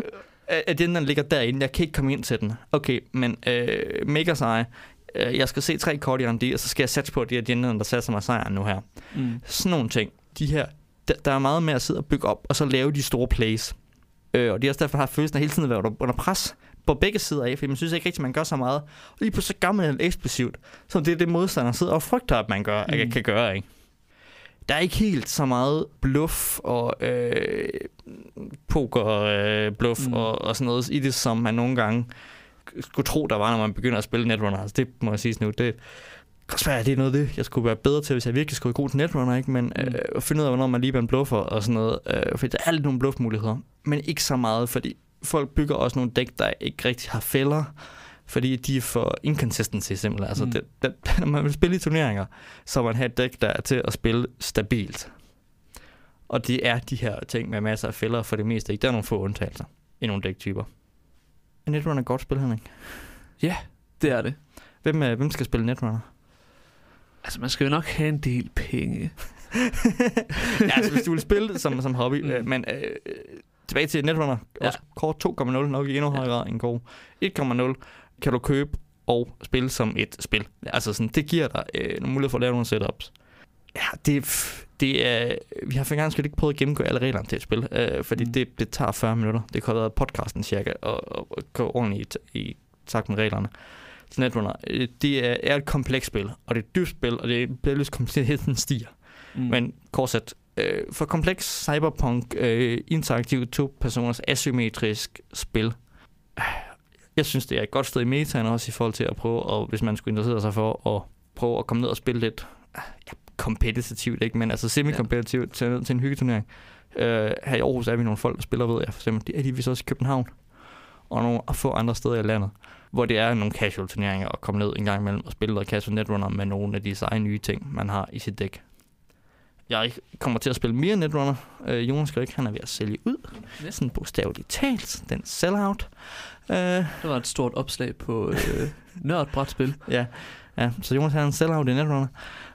agendaen ligger derinde. Jeg kan ikke komme ind til den. Okay, men øh, mega sej. Øh, jeg skal se tre kort i R&D, og så skal jeg satse på, at de agendaen, der satser mig sejren nu her mm. sådan nogle ting. De her, der, der er meget med at sidde og bygge op, og så lave de store plays. Øh, og de har også derfor har følelsen af hele tiden at være under, pres. på begge sider af, fordi man synes ikke rigtig, man gør så meget. Og lige pludselig så gør man det eksplosivt, så det er det modstander sidder og frygter, at man gør, mm. kan gøre, ikke? Der er ikke helt så meget bluff og øh, poker øh, bluff mm. og, og sådan noget i det, som man nogle gange skulle tro, der var, når man begynder at spille Netrunner. Altså, det må jeg sige nu, det kan være, at det er noget det, jeg skulle være bedre til, hvis jeg virkelig skulle være god til Netrunner, ikke? Men mm. øh, at finde ud af, hvornår man lige en bluffer og sådan noget. Øh, fordi der er lidt nogle bluffmuligheder, men ikke så meget, fordi folk bygger også nogle dæk, der ikke rigtig har fælder, fordi de er for inconsistency simpelthen. Altså, mm. det, det, når man vil spille i turneringer, så man har et dæk, der er til at spille stabilt. Og det er de her ting med masser af fælder for det meste. Ikke? Der er nogle få undtagelser i nogle dæktyper. Er Netrunner et godt spil, Henrik? Ja, det er det. Hvem, øh, hvem skal spille Netrunner? Altså, man skal jo nok have en del penge. ja, altså, hvis du vil spille det som, som hobby. Mm. Øh, men øh, tilbage til Netrunner. Ja. Også kort 2.0 nok i endnu højere grad end Go. 1.0 kan du købe og spille som et spil. Altså sådan, det giver dig øh, nogle mulighed for at lave nogle setups. Ja, det, det er, vi har for gang ikke prøvet at gennemgå alle reglerne til et spil, øh, fordi mm. det, det tager 40 minutter. Det kan have været podcasten cirka, og, og, og gå ordentligt i, i takt med reglerne. Så Netrunner, øh, det er, er et komplekst spil, og det er et dybt spil, og det bliver lidt kompleksiteten stiger. Mm. Men kort øh, for kompleks cyberpunk, øh, interaktiv to-personers asymmetrisk spil, jeg synes, det er et godt sted i metaen også i forhold til at prøve, og hvis man skulle interessere sig for at prøve at komme ned og spille lidt ja, kompetitivt, ikke? men altså semi-kompetitivt til, til en hyggeturnering. Øh, her i Aarhus er vi nogle folk, der spiller, ved jeg for eksempel. Det er de vist også i København og nogle få andre steder i landet, hvor det er nogle casual turneringer at komme ned en gang imellem og spille noget casual netrunner med nogle af de seje nye ting, man har i sit dæk. Jeg kommer til at spille mere Netrunner. Øh, Jonas Grik, han er ved at sælge ud. Ja. Sådan bogstaveligt talt. Den sell-out. Øh, det var et stort opslag på øh, nørdbrætspil. ja. ja, så Jonas har en sell-out i Netrunner.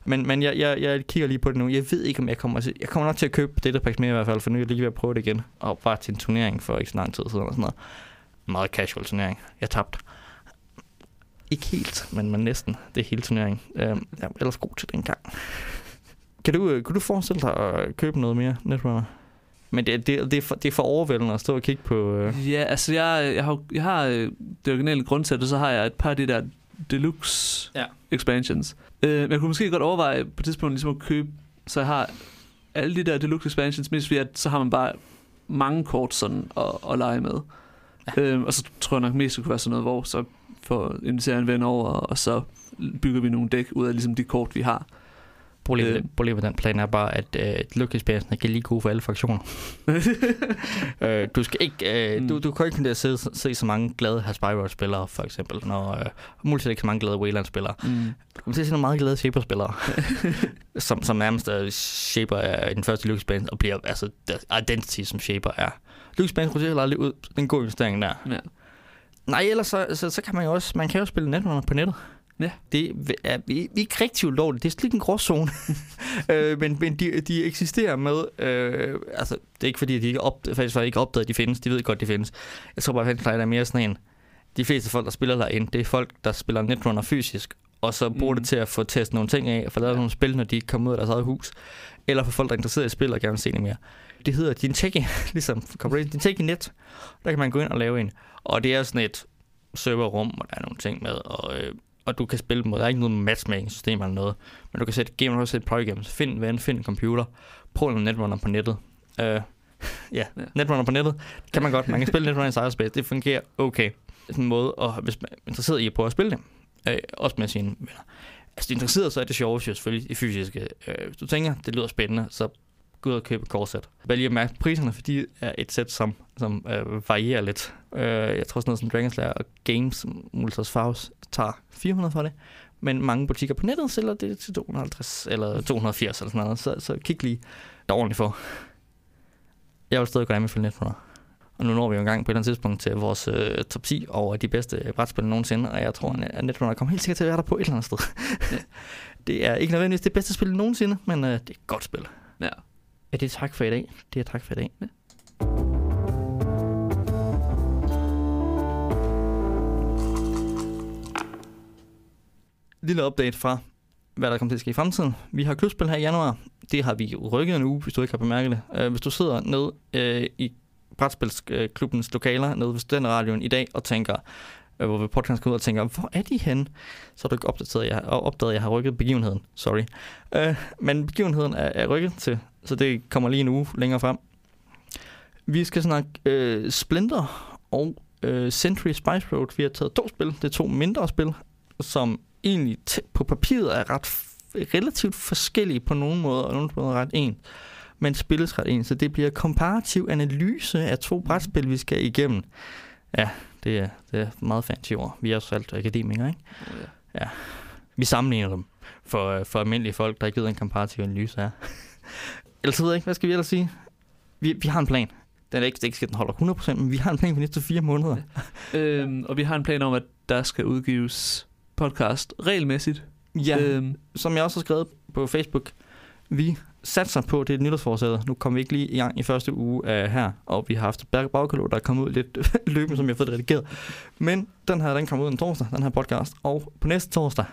Men, men jeg, jeg, jeg kigger lige på det nu. Jeg ved ikke, om jeg kommer til... Jeg kommer nok til at købe dette pakke mere i hvert fald, for nu er jeg lige ved at prøve det igen. Og bare til en turnering for ikke så lang tid siden og sådan noget. Meget casual turnering. Jeg tabte. Ikke helt, men, men næsten. Det er hele turneringen. Øh, jeg er ellers god til den gang. Kan du, øh, kan du forestille dig at købe noget mere Netrunner? Men det, det, det, er for, det er for overvældende at stå og kigge på... Øh... Ja, altså jeg, jeg har, jeg har øh, det originale grundsæt, og så har jeg et par af de der deluxe ja. expansions. Øh, men jeg kunne måske godt overveje på et tidspunkt ligesom at købe, så jeg har alle de der deluxe expansions, mest fordi at så har man bare mange kort sådan at, at lege med. Ja. Øh, og så tror jeg nok mest, det kunne være sådan noget, hvor så får inviterer en ven over, og så bygger vi nogle dæk ud af ligesom de kort, vi har. Problemet, øh. problemet med den plan er bare, at øh, lykkeexperiencen er lige god for alle fraktioner. øh, du skal ikke, øh, mm. du, du kan ikke se, se så mange glade Hasbiro-spillere, for eksempel, når øh, muligt ikke så mange glade Wayland-spillere. Mm. Du kan se nogle meget glade Shaper-spillere, som, som nærmest uh, Shaper er den første lykkeexperience, og bliver altså identity, som Shaper er. Lykkeexperience roterer aldrig ud, den gode investering der. Ja. Nej, ellers så, så, så, kan man jo også, man kan jo spille netrunner på nettet. Ja. Det er, vi, vi er ikke rigtig ulovligt. Det er slet en gråzone. øh, men men de, de eksisterer med... Øh, altså, det er ikke fordi, de ikke op, faktisk ikke opdaget, at de findes. De ved godt, de findes. Jeg tror bare, at der er mere sådan en... De fleste folk, der spiller derinde, det er folk, der spiller Netrunner fysisk, og så bruger mm. det til at få testet nogle ting af, og få lavet ja. nogle spil, når de kommer ud af deres eget hus. Eller for folk, der er interesseret i spil og gerne vil se det mere. Det hedder din Techie, ligesom din Techie Net. Der kan man gå ind og lave en. Og det er sådan et serverrum, hvor der er nogle ting med, og øh, og du kan spille mod. Der er ikke noget matchmaking-system eller noget, men du kan sætte game, og sætte prøve igennem. Find en ven, find en computer, prøv en netrunner på nettet. Uh, ja, ja, netrunner på nettet, det kan man godt. Man kan spille netrunner i cyberspace, det fungerer okay. Sådan en måde, og hvis man er interesseret i at prøve at spille det, uh, også med sine venner. Altså, de er interesseret, så er det sjovt selvfølgelig i fysiske. Hvis du tænker, det lyder spændende, så gå ud og købe et korset. Vælg at mærke priserne, fordi er et sæt, som, som uh, varierer lidt. Uh, jeg tror sådan noget som Dragon's Lair og Games, Multiverse Faust, tager 400 for det. Men mange butikker på nettet sælger det til 250 eller 280 eller sådan noget. Så, så kig lige, der er ordentligt for. Jeg vil stadig gå med Netrunner. Og nu når vi jo engang på et eller andet tidspunkt til vores øh, top 10 over de bedste brætspil nogensinde, og jeg tror, at Netrunner kommer helt sikkert til at være der på et eller andet sted. det er ikke nødvendigvis det bedste spil nogensinde, men øh, det er et godt spil. Ja. Er det tak for i dag? Det er tak for i dag. Ja. lille update fra, hvad der kommer til at ske i fremtiden. Vi har klubspil her i januar. Det har vi rykket en uge, hvis du ikke har bemærket det. Uh, hvis du sidder ned uh, i brætspilsklubbens lokaler nede ved Studenterradioen i dag og tænker, øh, Øh, hvor vi podcast ud og tænker, hvor er de henne? Så er du ikke opdateret, jeg, har, opdaget, at jeg har rykket begivenheden. Sorry. Øh, men begivenheden er, er rykket til, så det kommer lige en uge længere frem. Vi skal snakke øh, Splinter og øh, Century Spice Road. Vi har taget to spil. Det er to mindre spil, som egentlig t- på papiret er ret f- relativt forskellige på nogle måder, og nogle måder ret en. Men spilles ret en, så det bliver komparativ analyse af to brætspil, vi skal igennem. Ja, det er, det er meget fancy ord. Vi er også alt akademikere, ikke? Ja. Vi sammenligner dem for, for almindelige folk, der ikke ved, hvad en komparativ analyse er. ellers ved jeg ikke, hvad skal vi ellers sige? Vi, vi har en plan. Den er ikke, det er ikke, den holder 100%, men vi har en plan for næste fire måneder. Øhm, og vi har en plan om, at der skal udgives podcast regelmæssigt. Ja, Øhm, som jeg også har skrevet på Facebook, vi satser på, det er et nytårsforsæde. Nu kommer vi ikke lige i gang i første uge uh, her, og vi har haft et bagkatalog, der er kommet ud lidt løbende, som jeg har fået det redigeret. Men den her, den kommer ud en torsdag, den her podcast, og på næste torsdag,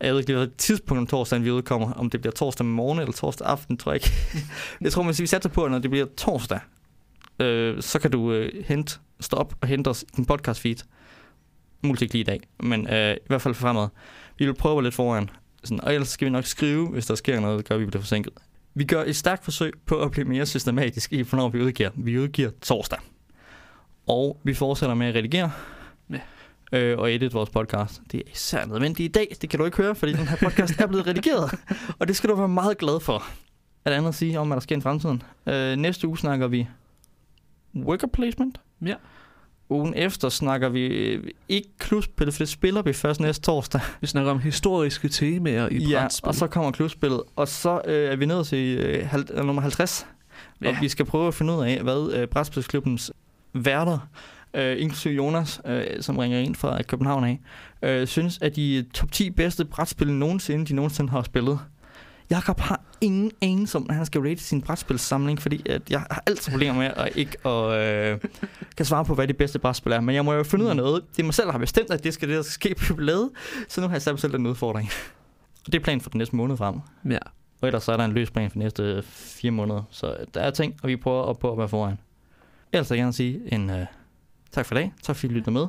jeg ved ikke lige, hvad tidspunkt om torsdagen vi udkommer, om det bliver torsdag morgen eller torsdag aften, tror jeg ikke. jeg tror, hvis vi satser på, at når det bliver torsdag, øh, så kan du øh, hente, stop og hente os i din podcast feed. Muligt ikke lige i dag, men øh, i hvert fald fremad. Vi vil prøve at være lidt foran. Sådan, og ellers skal vi nok skrive, hvis der sker noget, gør vi bliver forsinket. Vi gør et stærkt forsøg på at blive mere systematisk i, hvornår vi udgiver. Vi udgiver torsdag. Og vi fortsætter med at redigere. Ja. Øh, og edit vores podcast. Det er især nødvendigt i dag. Det kan du ikke høre, fordi den her podcast er blevet redigeret. Og det skal du være meget glad for. Er der andet at sige om, hvad der sker i fremtiden? Øh, næste uge snakker vi worker placement. Ja. Ugen efter snakker vi øh, ikke klubspil, for det spiller vi først næste torsdag. vi snakker om historiske temaer i Ja, brætspil. og så kommer klubspillet. Og så øh, er vi nede til øh, hal- øh, nummer 50. Ja. Og Ja. vi skal prøve at finde ud af, hvad øh, Brætspilsklubbens værter, øh, inklusive Jonas, øh, som ringer ind fra København af, øh, synes, at de top 10 bedste brætspil nogensinde, de nogensinde har spillet. Jakob har ingen anelse om, at han skal rate sin brætspilssamling, fordi at jeg har altid problemer med at ikke at, øh, kan svare på, hvad det bedste brætspil er. Men jeg må jo finde ud af noget. Det er mig selv, der har bestemt, at det skal det, der skal ske på jubilæet. Så nu har jeg sat mig selv den udfordring. Og det er planen for den næste måned frem. Ja. Og ellers så er der en løs plan for de næste fire måneder. Så der er ting, og vi prøver op på at være foran. Ellers vil jeg gerne sige en uh, tak for i dag. Tak fordi I lytter med.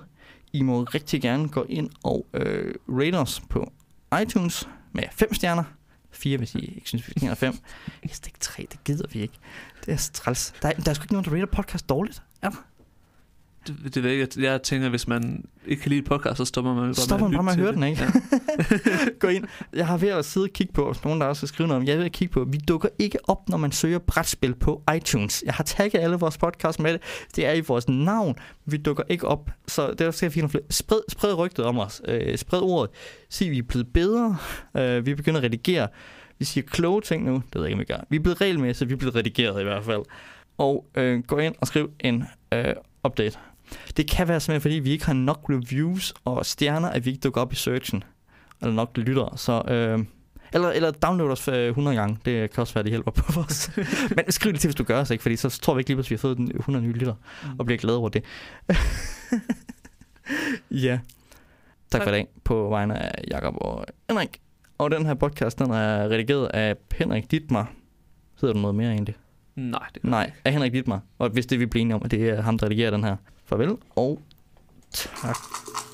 I må rigtig gerne gå ind og uh, rate os på iTunes med fem stjerner. Fire, hvis I ikke synes, vi fortjener fem. Jeg ikke tre, det gider vi ikke. Det er træls. Der er, der er sgu ikke nogen, der rater podcast dårligt. Er der? Det, det ved jeg. Jeg tænker, hvis man ikke kan lide podcast, så stopper man bare Så stopper man bare med at høre den, ikke? Ja. Gå ind. Jeg har ved at sidde og kigge på, og nogen der også har skrevet noget om, jeg er ved at kigge på, vi dukker ikke op, når man søger brætspil på iTunes. Jeg har tagget alle vores podcasts med det. Det er i vores navn. Vi dukker ikke op. Så det er skal finde flere. Spred, spred rygtet om os. Øh, spred ordet. Sig, vi er blevet bedre. Øh, vi begynder at redigere. Vi siger kloge ting nu. Det ved jeg ikke, om vi gør. Vi er blevet regelmæssigt. Vi er blevet redigeret i hvert fald. Og øh, gå ind og skriv en øh, update. Det kan være simpelthen, fordi vi ikke har nok reviews og stjerner, at vi ikke dukker op i searchen. Eller nok lyttere. Så, øh, eller, eller download os øh, 100 gange. Det kan også være, det hjælper på os. Men skriv det til, hvis du gør os, ikke? Fordi så tror vi ikke lige, pludselig, vi har fået den 100 nye lytter. Og bliver glade over det. ja. Tak, for i dag på vegne af Jakob og Henrik. Og den her podcast, den er redigeret af Henrik Dittmar. Hedder du noget mere egentlig? Nej, det Nej, af Henrik Dittmar. Og hvis det vi bliver enige om, at det er ham, der redigerer den her. Farvel og tak.